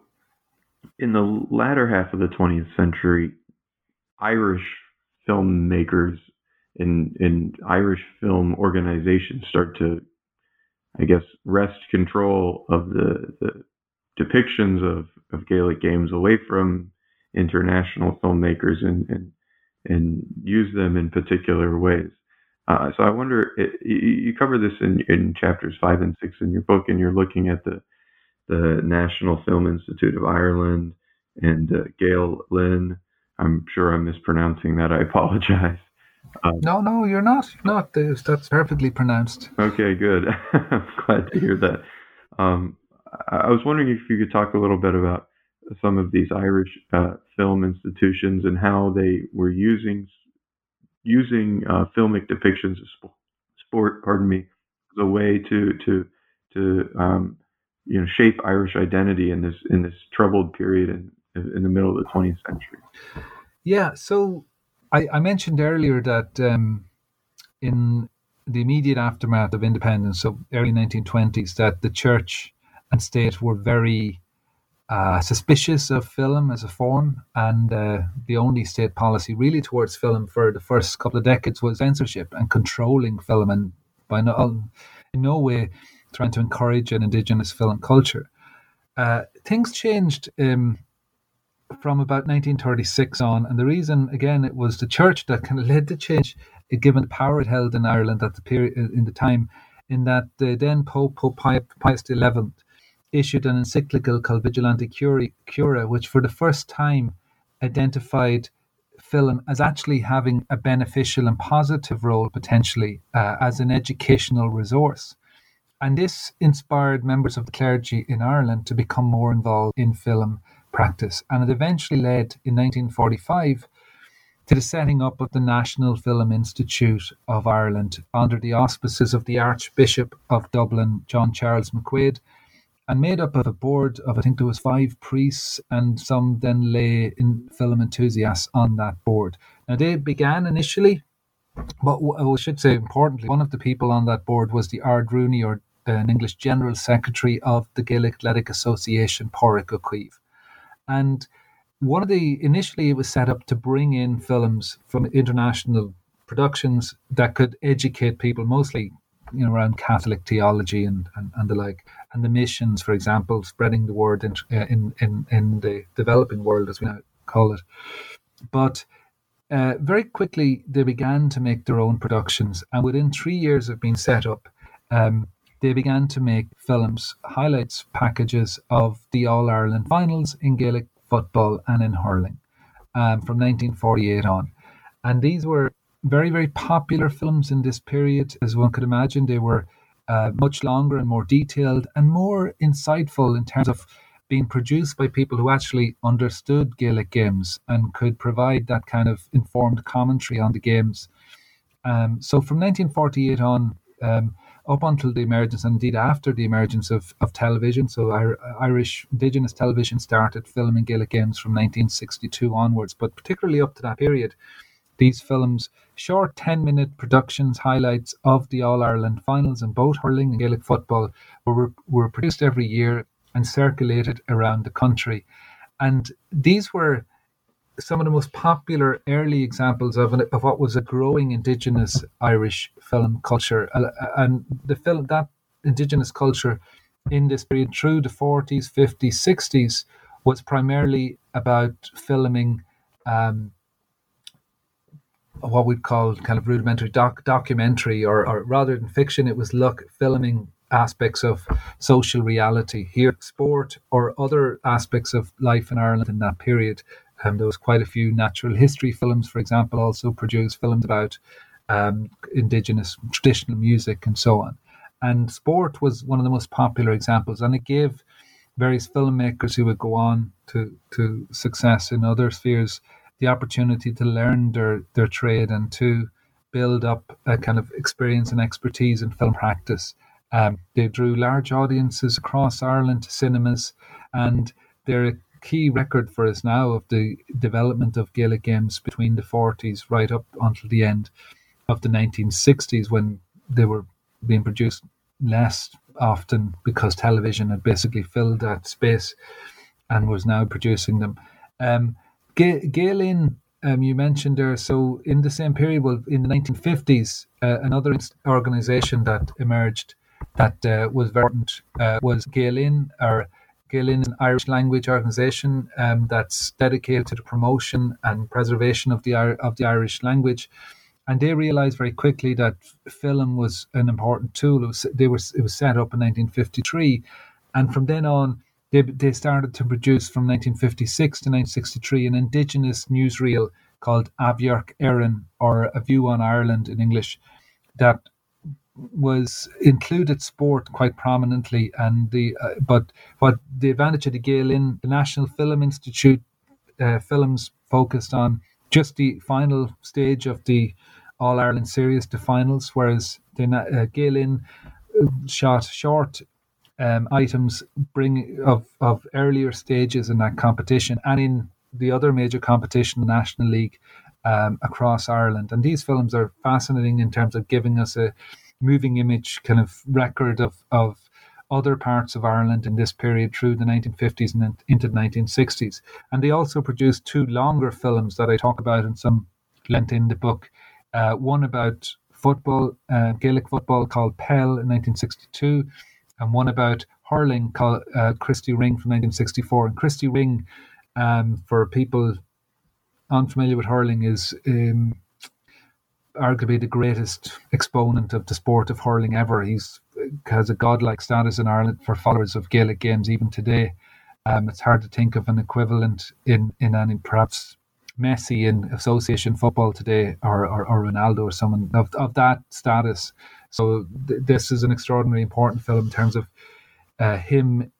in the latter half of the 20th century, Irish filmmakers and, in Irish film organizations start to, I guess, wrest control of the the depictions of of Gaelic games away from international filmmakers and and and use them in particular ways. Uh, so I wonder, you cover this in, in chapters five and six in your book, and you're looking at the the National Film Institute of Ireland, and uh, Gael Linn. I'm sure I'm mispronouncing that. I apologize. Um, no, no, you're not. You're not. That's perfectly pronounced. Okay, good. I'm glad to hear that. Um, I was wondering if you could talk a little bit about some of these Irish uh, film institutions and how they were using using uh, filmic depictions of sport, pardon me, as a way to to to um, you know shape Irish identity in this in this troubled period in in the middle of the 20th century. Yeah, so I, I mentioned earlier that um, in the immediate aftermath of independence, so early 1920s, that the church and state were very uh, suspicious of film as a form, and uh, the only state policy really towards film for the first couple of decades was censorship and controlling film, and by no, in no way trying to encourage an indigenous film culture. Uh, things changed um, from about 1936 on, and the reason, again, it was the church that kind of led the change, given the power it held in Ireland at the period in the time, in that the then Pope Pope Pius XI issued an encyclical called Vigilanti Cura, which for the first time identified film as actually having a beneficial and positive role potentially uh, as an educational resource. And this inspired members of the clergy in Ireland to become more involved in film practice. And it eventually led in 1945 to the setting up of the National Film Institute of Ireland under the auspices of the Archbishop of Dublin, John Charles McQuaid, and made up of a board of I think there was five priests and some then lay in film enthusiasts on that board. Now they began initially, but I should say importantly, one of the people on that board was the Ard Rúnaí or an English General Secretary of the Gaelic Athletic Association, Pádraig Ó And one of the initially it was set up to bring in films from international productions that could educate people, mostly you know around Catholic theology and, and, and the like and the missions, for example, spreading the word in, uh, in, in, in the developing world, as we now call it. But uh, very quickly, they began to make their own productions, and within three years of being set up, um, they began to make films, highlights packages of the All Ireland finals in Gaelic football and in hurling um, from 1948 on. And these were very, very popular films in this period. As one could imagine, they were uh, much longer and more detailed and more insightful in terms of being produced by people who actually understood Gaelic games and could provide that kind of informed commentary on the games. Um, so from 1948 on, um, up until the emergence, and indeed after the emergence of, of television, so Irish Indigenous television started filming Gaelic games from 1962 onwards, but particularly up to that period, these films, short 10 minute productions, highlights of the All Ireland finals in both hurling and Gaelic football, were, were produced every year and circulated around the country. And these were some of the most popular early examples of, an, of what was a growing indigenous Irish film culture. Uh, and the film, that indigenous culture in this period through the 40s, 50s, 60s was primarily about filming um, what we'd call kind of rudimentary doc, documentary, or, or rather than fiction, it was look filming aspects of social reality here, sport, or other aspects of life in Ireland in that period. Um, there was quite a few natural history films, for example, also produced films about um, indigenous traditional music and so on. And sport was one of the most popular examples, and it gave various filmmakers who would go on to to success in other spheres the opportunity to learn their, their trade and to build up a kind of experience and expertise in film practice. Um, they drew large audiences across Ireland to cinemas, and they're a key record for us now of the development of Gaelic games between the 40s right up until the end of the 1960s when they were being produced less often because television had basically filled that space and was now producing them. Um, Gael Linn, um, you mentioned there. So in the same period, well, in the 1950s, uh, another organization that emerged that uh, was very important uh, was Gael Linn, or Gael Linn, an Irish language organization um, that's dedicated to the promotion and preservation of the of the Irish language. And they realized very quickly that film was an important tool. It was, they were, it was set up in 1953 and from then on, they, they started to produce from 1956 to 1963 an indigenous newsreel called Amharc Éireann, or A View on Ireland in English, that was included sport quite prominently. And the uh, but what the advantage of the Gael the National Film Institute uh, films focused on just the final stage of the All Ireland series, the finals, whereas the uh, Gael uh, shot short um, items bring of of earlier stages in that competition and in the other major competition, the National League, um, across Ireland. And these films are fascinating in terms of giving us a moving image kind of record of of other parts of Ireland in this period through the 1950s and into the 1960s. And they also produced two longer films that I talk about in some length in the book. Uh, one about football, uh, Gaelic football called Peil in 1962, and one about hurling called uh, Christy Ring from 1964. And Christy Ring, um, for people unfamiliar with hurling, is um, arguably the greatest exponent of the sport of hurling ever. He's has a godlike status in Ireland for followers of Gaelic games even today. Um, it's hard to think of an equivalent in in any perhaps Messi in association football today, or, or, or Ronaldo, or someone of, of that status. So th- this is an extraordinarily important film in terms of uh, him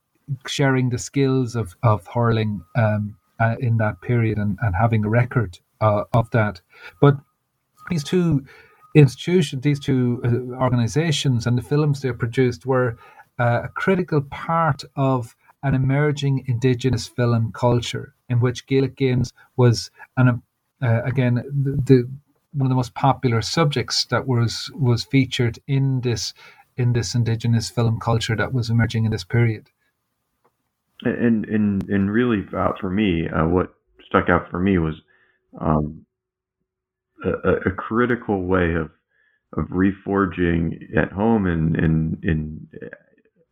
sharing the skills of of hurling um, uh, in that period and, and having a record uh, of that. But these two institutions, these two uh, organizations, and the films they produced were uh, a critical part of an emerging indigenous film culture in which Gaelic Games was an uh, again the, the, one of the most popular subjects that was was featured in this in this indigenous film culture that was emerging in this period. And and and really, uh, for me, uh, what stuck out for me was um, a, a, critical way of of reforging at home and and and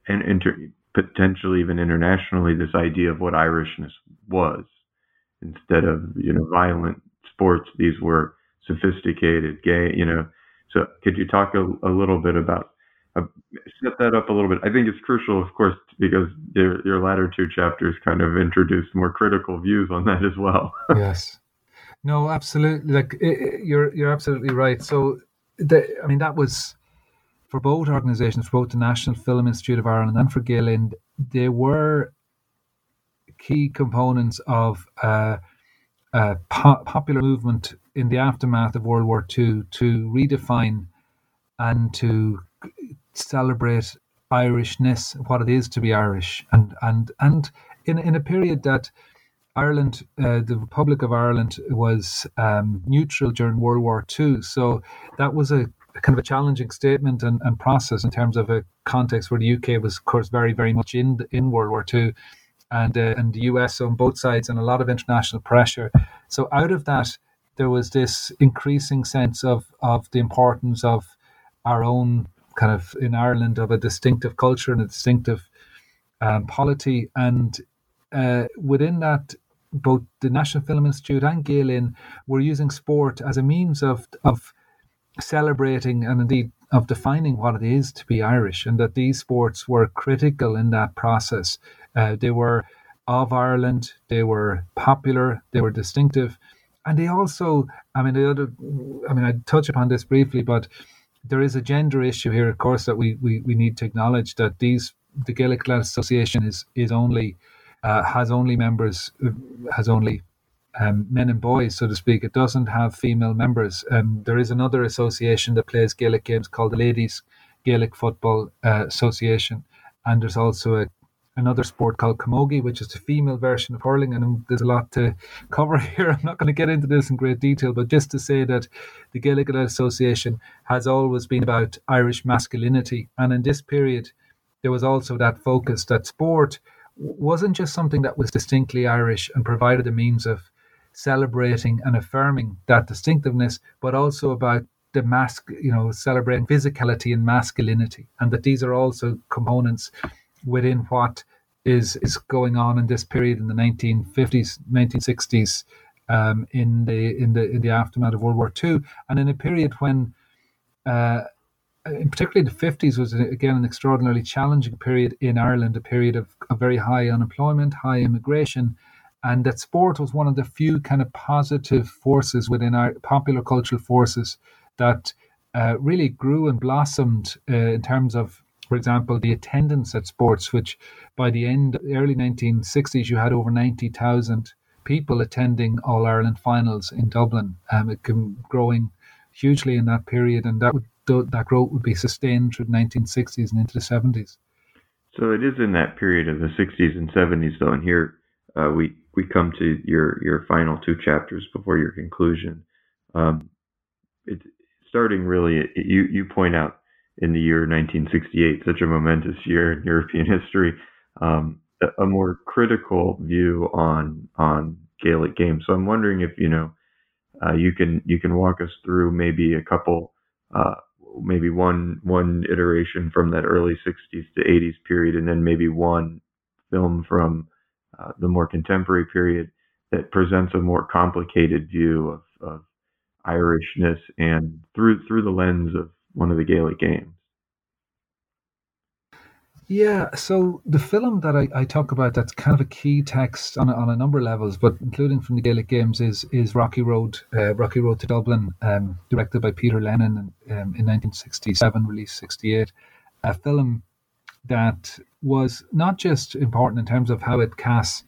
and inter, potentially even internationally this idea of what Irishness was instead of you know violent sports. These were sophisticated, gay. You know, so could you talk a, a little bit about uh, set that up a little bit? I think it's crucial, of course, because your your latter two chapters kind of introduce more critical views on that as well. yes. No, absolutely. Like it, you're you're absolutely right. So, the, I mean, that was for both organisations, for both the National Film Institute of Ireland and for Gaelic, they were key components of uh, a po- popular movement in the aftermath of World War II to redefine and to celebrate Irishness, what it is to be Irish, and and and in in a period that Ireland, uh, the Republic of Ireland, was um, neutral during World War II. So that was a kind of a challenging statement and, and process in terms of a context where the UK was, of course, very, very much in in World War II, and uh, and the US on both sides, and a lot of international pressure. So out of that, there was this increasing sense of of the importance of our own kind of in Ireland of a distinctive culture and a distinctive um, polity, and uh, within that both the National Film Institute and Gael Linn were using sport as a means of of celebrating and indeed of defining what it is to be Irish, and that these sports were critical in that process. Uh, they were of Ireland, they were popular, they were distinctive, and they also, I mean, the other, I mean, I touch upon this briefly, but there is a gender issue here, of course, that we we, we need to acknowledge that these the Gaelic Athletic Association is is only uh, has only members, has only um, men and boys, so to speak. It doesn't have female members. Um, there is another association that plays Gaelic games called the Ladies Gaelic Football uh, Association, and there's also a, another sport called camogie, which is the female version of hurling. And there's a lot to cover here. I'm not going to get into this in great detail, but just to say that the Gaelic Association has always been about Irish masculinity, and in this period, there was also that focus that sport wasn't just something that was distinctly Irish and provided a means of celebrating and affirming that distinctiveness, but also about the mask, you know, celebrating physicality and masculinity, and that these are also components within what is is going on in this period in the 1950s, 1960s, um, in the in the in the aftermath of World War II, and in a period when uh, in particularly the 50s was again an extraordinarily challenging period in Ireland, a period of, of very high unemployment, high immigration, and that sport was one of the few kind of positive forces within our popular cultural forces that uh, really grew and blossomed uh, in terms of, for example, the attendance at sports, which by the end early 1960s you had over 90,000 people attending All Ireland finals in Dublin. Um, it came growing hugely in that period, and that would that growth would be sustained through the 1960s and into the 70s. So it is in that period of the 60s and 70s, though, and here uh, we we come to your your final two chapters before your conclusion. Um, it's starting really. It, you you point out in the year 1968, such a momentous year in European history, um, a, more critical view on on Gaelic games. So I'm wondering if you know uh, you can you can walk us through maybe a couple uh, maybe one one iteration from that early 60s to 80s period, and then maybe one film from uh, the more contemporary period that presents a more complicated view of, of Irishness and through through the lens of one of the Gaelic games. Yeah, so the film that I, I talk about that's kind of a key text on a, on a number of levels, but including from the Gaelic Games is is Rocky Road, uh, Rocky Road to Dublin, um, directed by Peter Lennon um, in 1967, released 68. A film that was not just important in terms of how it casts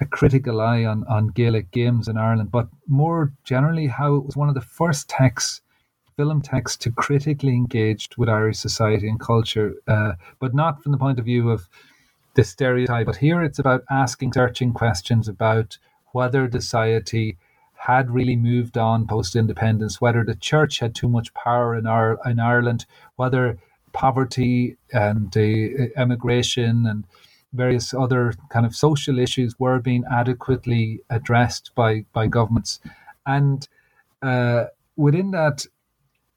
a critical eye on, on Gaelic games in Ireland, but more generally how it was one of the first texts film text to critically engaged with Irish society and culture, uh, but not from the point of view of the stereotype. But here it's about asking searching questions about whether the society had really moved on post independence, whether the church had too much power in, our, in Ireland, whether poverty and the emigration and various other kind of social issues were being adequately addressed by, by governments. And uh, within that,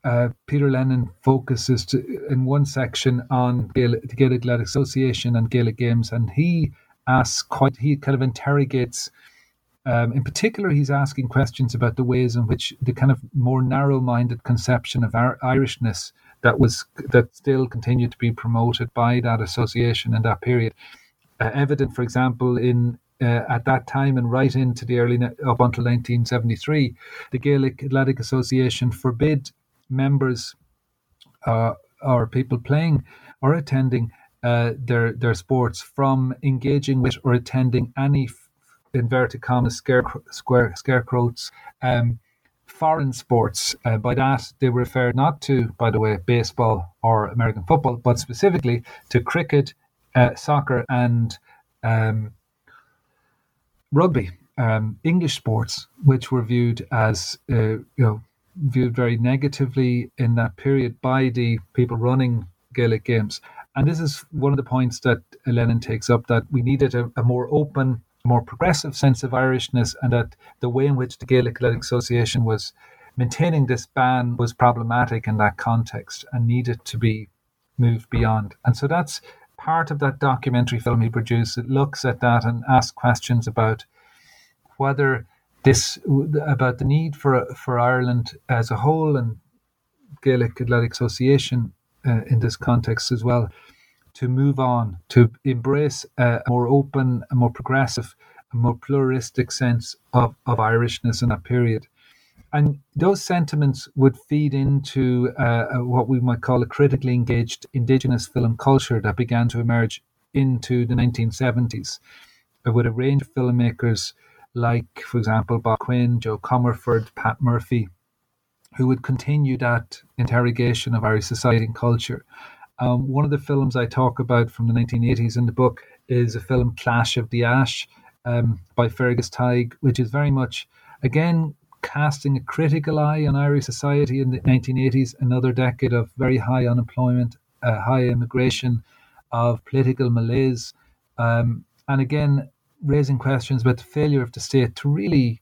uh, Peter Lennon focuses to, in one section on Gaelic, the Gaelic Athletic Association and Gaelic Games, and he asks quite, he kind of interrogates. Um, in particular, he's asking questions about the ways in which the kind of more narrow-minded conception of Irishness that was that still continued to be promoted by that association in that period, uh, evident, for example, in uh, at that time and right into the early up until 1973, the Gaelic Athletic Association forbid members uh, or people playing or attending uh, their their sports from engaging with or attending any inverted commas scare, square scarecrows um, foreign sports. Uh, by that they refer not to, by the way, baseball or American football, but specifically to cricket, uh, soccer, and um, rugby. Um, English sports, which were viewed as uh, you know viewed very negatively in that period by the people running Gaelic games. And this is one of the points that Lennon takes up that we needed a, a more open, more progressive sense of Irishness, and that the way in which the Gaelic Athletic Association was maintaining this ban was problematic in that context and needed to be moved beyond. And so that's part of that documentary film he produced. It looks at that and asks questions about whether this about the need for for Ireland as a whole and Gaelic Athletic Association uh, in this context as well to move on to embrace a more open, a more progressive, a more pluralistic sense of, of Irishness in that period. And those sentiments would feed into uh, what we might call a critically engaged Indigenous film culture that began to emerge into the 1970s, uh, with a range of filmmakers like, for example, Bob Quinn, Joe Comerford, Pat Murphy, who would continue that interrogation of Irish society and culture. Um, one of the films I talk about from the 1980s in the book is a film Clash of the Ash um, by Fergus Teague, which is very much, again, casting a critical eye on Irish society in the 1980s, another decade of very high unemployment, uh, high immigration, of political malaise. Um, and again, raising questions about the failure of the state to really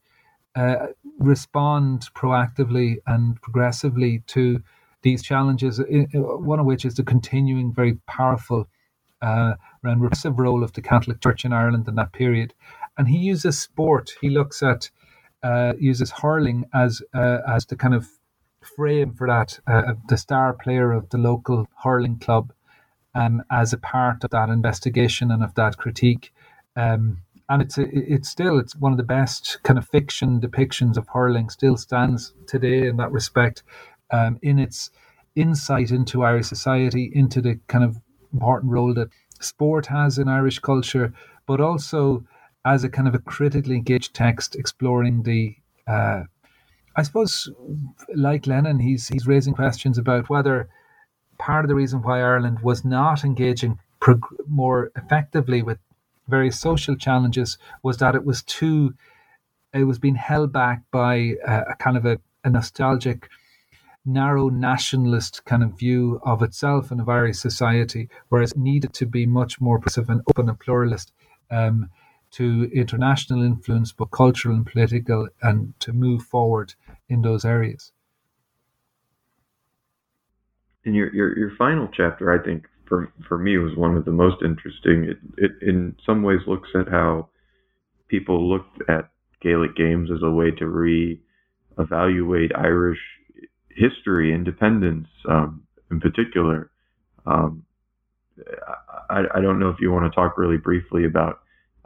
uh, respond proactively and progressively to these challenges, one of which is the continuing very powerful uh, and repressive role of the Catholic Church in Ireland in that period. And he uses sport. He looks at uh, uses hurling as uh, as the kind of frame for that, uh, the star player of the local hurling club, um, as a part of that investigation and of that critique. Um, and it's it's still it's one of the best kind of fiction depictions of hurling. Still stands today in that respect, um, in its insight into Irish society, into the kind of important role that sport has in Irish culture, but also as a kind of a critically engaged text exploring the. Uh, I suppose, like Lennon, he's he's raising questions about whether part of the reason why Ireland was not engaging more effectively with various social challenges was that it was too, it was being held back by a, a kind of a, a, nostalgic, narrow nationalist kind of view of itself and of Irish society, whereas it needed to be much more progressive and open and pluralist. Um, to international influence, but cultural and political, and to move forward in those areas. In your, your, your final chapter, I think for for me was one of the most interesting. It, it in some ways looks at how people looked at Gaelic games as a way to re-evaluate Irish history, independence, um, in particular. Um, I, I don't know if you want to talk really briefly about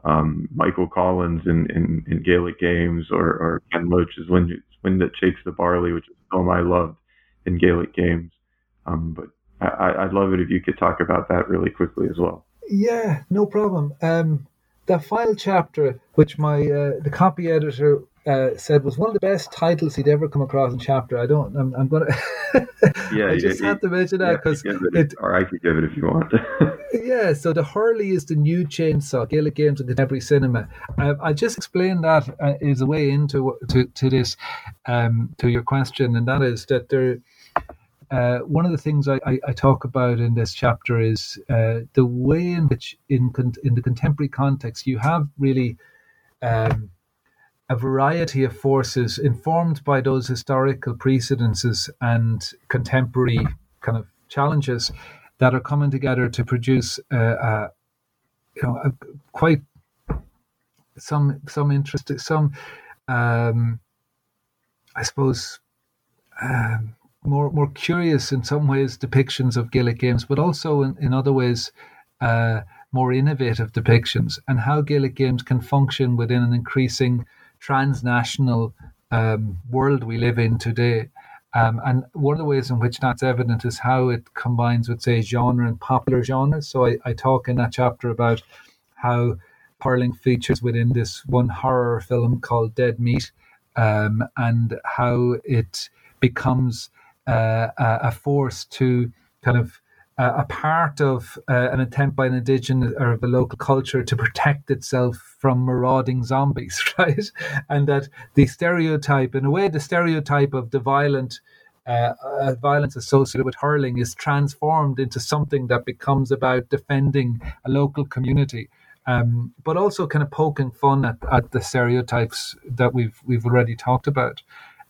um, Michael Collins in, in, in, Gaelic games or, or Ken Loach's Wind, Wind That Shakes the Barley, which is a film I loved in Gaelic games. Um, but I, would love it if you could talk about that really quickly as well. Yeah, no problem. Um, the final chapter, which my uh, the copy editor uh, said was one of the best titles he'd ever come across in chapter. I don't. I'm, I'm gonna. yeah, I just had to mention that because yeah, it, or I could give it if you want. yeah. So the Hurley is the new chainsaw Gaelic games and contemporary cinema. Uh, I just explained that uh, is a way into to to this um, to your question, and that is that there uh, one of the things I, I, I, talk about in this chapter is uh, the way in which, in con- in the contemporary context, you have really um, a variety of forces informed by those historical precedences and contemporary kind of challenges that are coming together to produce, uh, you know, a, quite some some interesting some, um, I suppose. Um, more more curious in some ways depictions of Gaelic games, but also in, in other ways uh, more innovative depictions, and how Gaelic games can function within an increasing transnational um, world we live in today. Um, and one of the ways in which that's evident is how it combines with, say, genre and popular genres. So I, I talk in that chapter about how hurling features within this one horror film called Dead Meat, um, and how it becomes uh, a force to kind of uh, a part of uh, an attempt by an indigenous or of the local culture to protect itself from marauding zombies, right? And that the stereotype, in a way, the stereotype of the violent. Uh, uh, violence associated with hurling is transformed into something that becomes about defending a local community, um, but also kind of poking fun at, at the stereotypes that we've we've already talked about.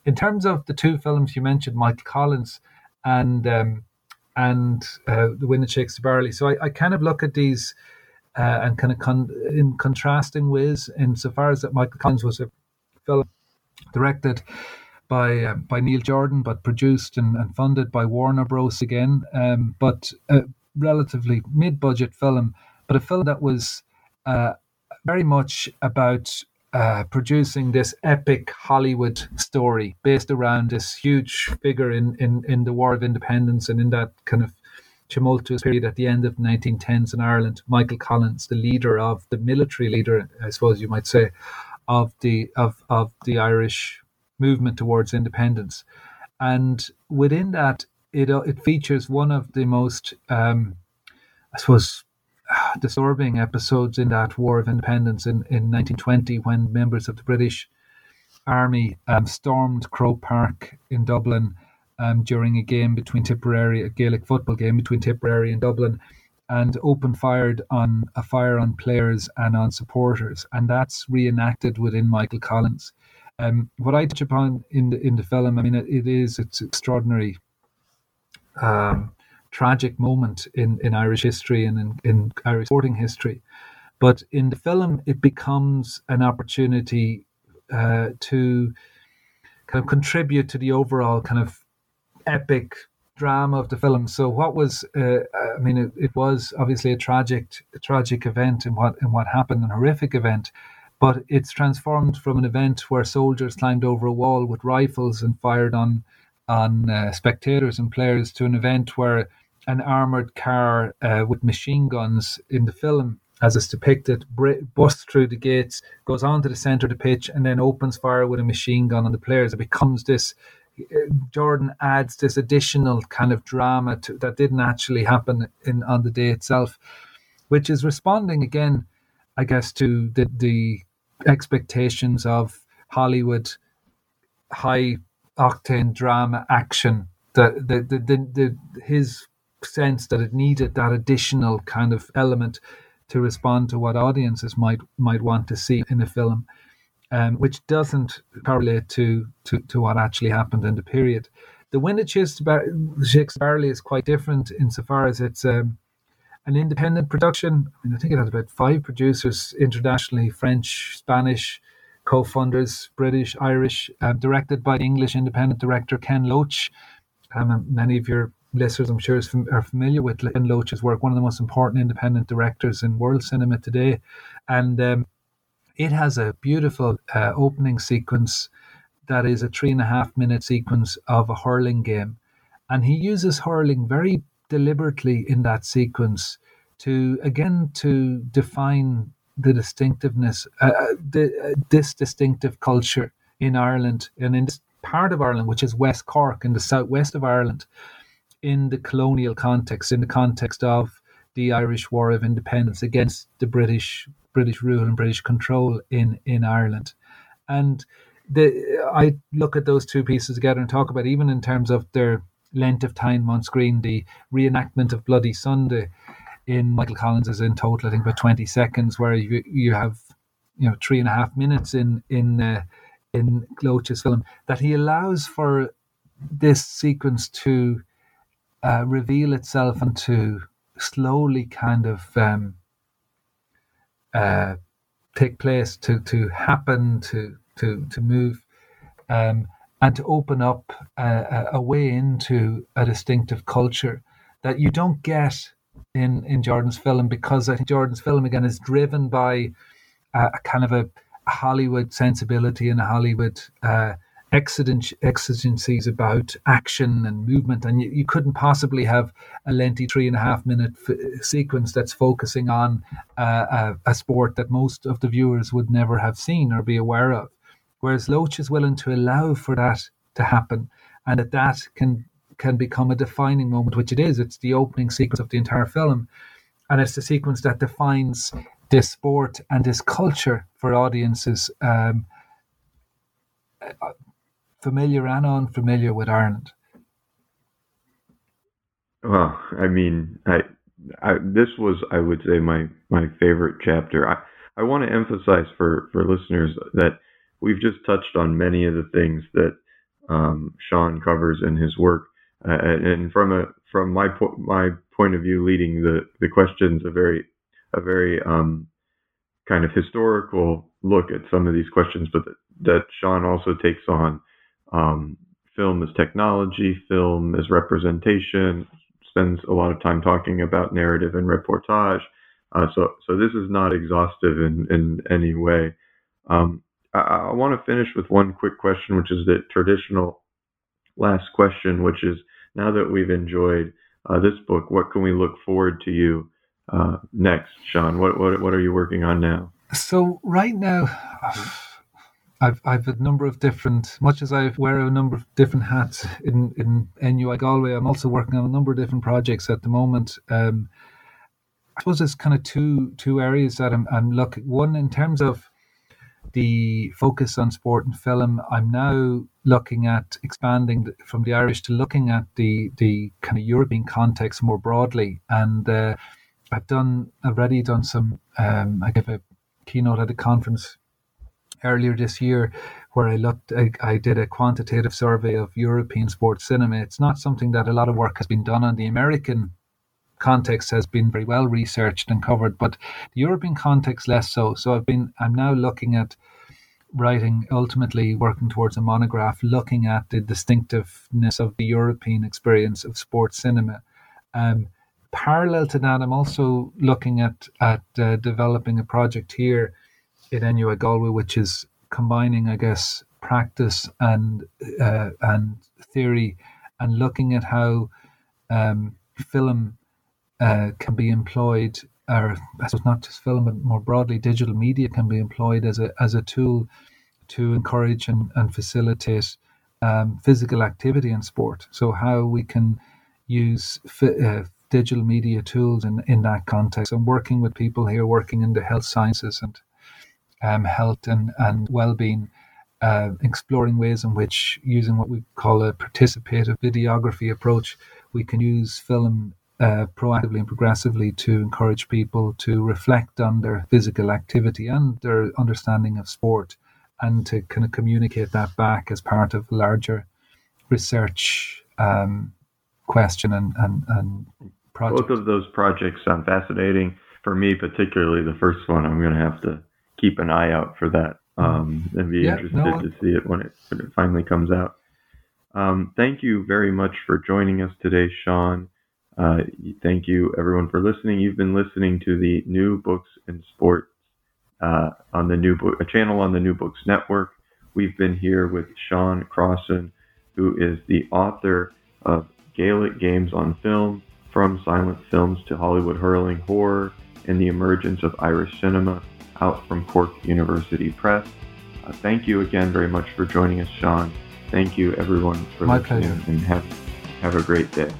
In terms of the two films you mentioned, Michael Collins and um, and uh, The Wind That Shakes the Barley. So I, I kind of look at these uh, and kind of con- in contrasting ways, insofar as that Michael Collins was a film directed by uh, by Neil Jordan, but produced and, and funded by Warner Bros. again, um, but a relatively mid-budget film, but a film that was uh, very much about uh, producing this epic Hollywood story based around this huge figure in, in, in the War of Independence and in that kind of tumultuous period at the end of the 1910s in Ireland. Michael Collins, the leader of the military leader, I suppose you might say, of the of of the Irish movement towards independence, and within that, it it features one of the most, um, I suppose, disturbing episodes in that War of Independence in, in 1920 when members of the British Army um, stormed Croke Park in Dublin um, during a game between Tipperary, a Gaelic football game between Tipperary and Dublin, and opened fired on a fire on players and on supporters, and that's reenacted within Michael Collins. Um, what I touch upon in the in the film, I mean, it, it is it's extraordinary. Um, tragic moment in, in Irish history and in, in Irish sporting history. But in the film, it becomes an opportunity uh, to kind of contribute to the overall kind of epic drama of the film. So what was uh, I mean it, it, was obviously a tragic a tragic event and what and what happened an horrific event, but it's transformed from an event where soldiers climbed over a wall with rifles and fired on on uh, spectators and players to an event where an armored car uh, with machine guns in the film as it's depicted, busts through the gates, goes onto the centre of the pitch, and then opens fire with a machine gun on the players. It becomes this Jordan adds this additional kind of drama to, that didn't actually happen in on the day itself, which is responding again, I guess, to the the expectations of Hollywood high octane drama action. The the, the the the his sense that it needed that additional kind of element to respond to what audiences might might want to see in a film um, which doesn't correlate to, to, to what actually happened in the period. The Wind That Shakes the Barley is quite different insofar as it's um, an independent production. I, mean, I think it had about five producers internationally French, Spanish, co funders, British, Irish, uh, directed by English independent director Ken Loach. Um, many of your listeners, I'm sure, are familiar with Ken Loach's work, one of the most important independent directors in world cinema today. And um, it has a beautiful uh, opening sequence that is a three and a half minute sequence of a hurling game. And he uses hurling very deliberately in that sequence to, again, to define the distinctiveness, uh, uh the, uh, this distinctive culture in Ireland and in this part of Ireland, which is West Cork in the southwest of Ireland, in the colonial context, in the context of the Irish War of Independence against the British British rule and British control in in Ireland, and the I look at those two pieces together and talk about even in terms of their length of time on screen, the reenactment of Bloody Sunday in Michael Collins is in total I think about twenty seconds, where you you have you know three and a half minutes in in uh, in Loach's film that he allows for this sequence to uh, reveal itself and to slowly kind of um, uh, take place, to to happen, to to to move, um, and to open up a, a, way into a distinctive culture that you don't get in in Jordan's film because I think Jordan's film again is driven by a, a kind of a, a, Hollywood sensibility and a Hollywood uh, exigencies about action and movement, and you, you couldn't possibly have a lengthy three and a half minute f- sequence that's focusing on uh, a, a, sport that most of the viewers would never have seen or be aware of. Whereas Loach is willing to allow for that to happen, and that that can can become a defining moment, which it is. It's the opening sequence of the entire film, and it's the sequence that defines this sport and this culture for audiences. Um, familiar and unfamiliar with Ireland? Well, I mean, I, I this was, I would say, my my favorite chapter. I, I want to emphasize for for listeners that we've just touched on many of the things that um, Sean covers in his work, uh, and from a from my my point of view, leading the the questions a very a very um, kind of historical look at some of these questions, but that, that Sean also takes on um, film as technology, film as representation, spends a lot of time talking about narrative and reportage. Uh, so, so this is not exhaustive in, in any way. Um, I, I want to finish with one quick question, which is the traditional last question, which is now that we've enjoyed uh, this book, what can we look forward to you uh, next, Sean? What, what what are you working on now? So right now. I've I've a number of different. Much as I wear a number of different hats in in NUI Galway, I'm also working on a number of different projects at the moment. Um, I suppose there's kind of two two areas that I'm I'm looking. One in terms of the focus on sport and film. I'm now looking at expanding from the Irish to looking at the the kind of European context more broadly. And uh, I've done already done some. Um, I gave a keynote at a conference earlier this year where I looked, I, I, did a quantitative survey of European sports cinema. It's not something that a lot of work has been done on. The American context has been very well researched and covered, but the European context less so. So I've been, I'm now looking at writing, ultimately working towards a monograph looking at the distinctiveness of the European experience of sports cinema. Um, parallel to that, I'm also looking at at uh, developing a project here in NUI Galway, which is combining, I guess, practice and uh, and theory, and looking at how um, film uh, can be employed, or I suppose not just film, but more broadly, digital media can be employed as a as a tool to encourage and, and facilitate um, physical activity in sport. So how we can use fi- uh, digital media tools in, in that context. I'm working with people here working in the health sciences and um, health and, and well-being, uh, exploring ways in which using what we call a participative videography approach, we can use film uh, proactively and progressively to encourage people to reflect on their physical activity and their understanding of sport and to kind of communicate that back as part of larger research um, question and, and, and project. Both of those projects sound fascinating. For me, particularly the first one, I'm going to have to keep an eye out for that um, and be Yeah, interested no, to see it when it when it finally comes out. Um, thank you very much for joining us today, Sean. Uh, thank you, everyone, for listening. You've been listening to the New Books and Sports uh, on the New Book, a channel on the New Books Network. We've been here with Sean Crosson, who is the author of Gaelic Games on Film, From Silent Films to Hollywood Hurling Horror, and the Emergence of Irish Cinema, out from Cork University Press. Uh, thank you again very much for joining us, Sean. Thank you, everyone, for My listening, pleasure. and have have a great day.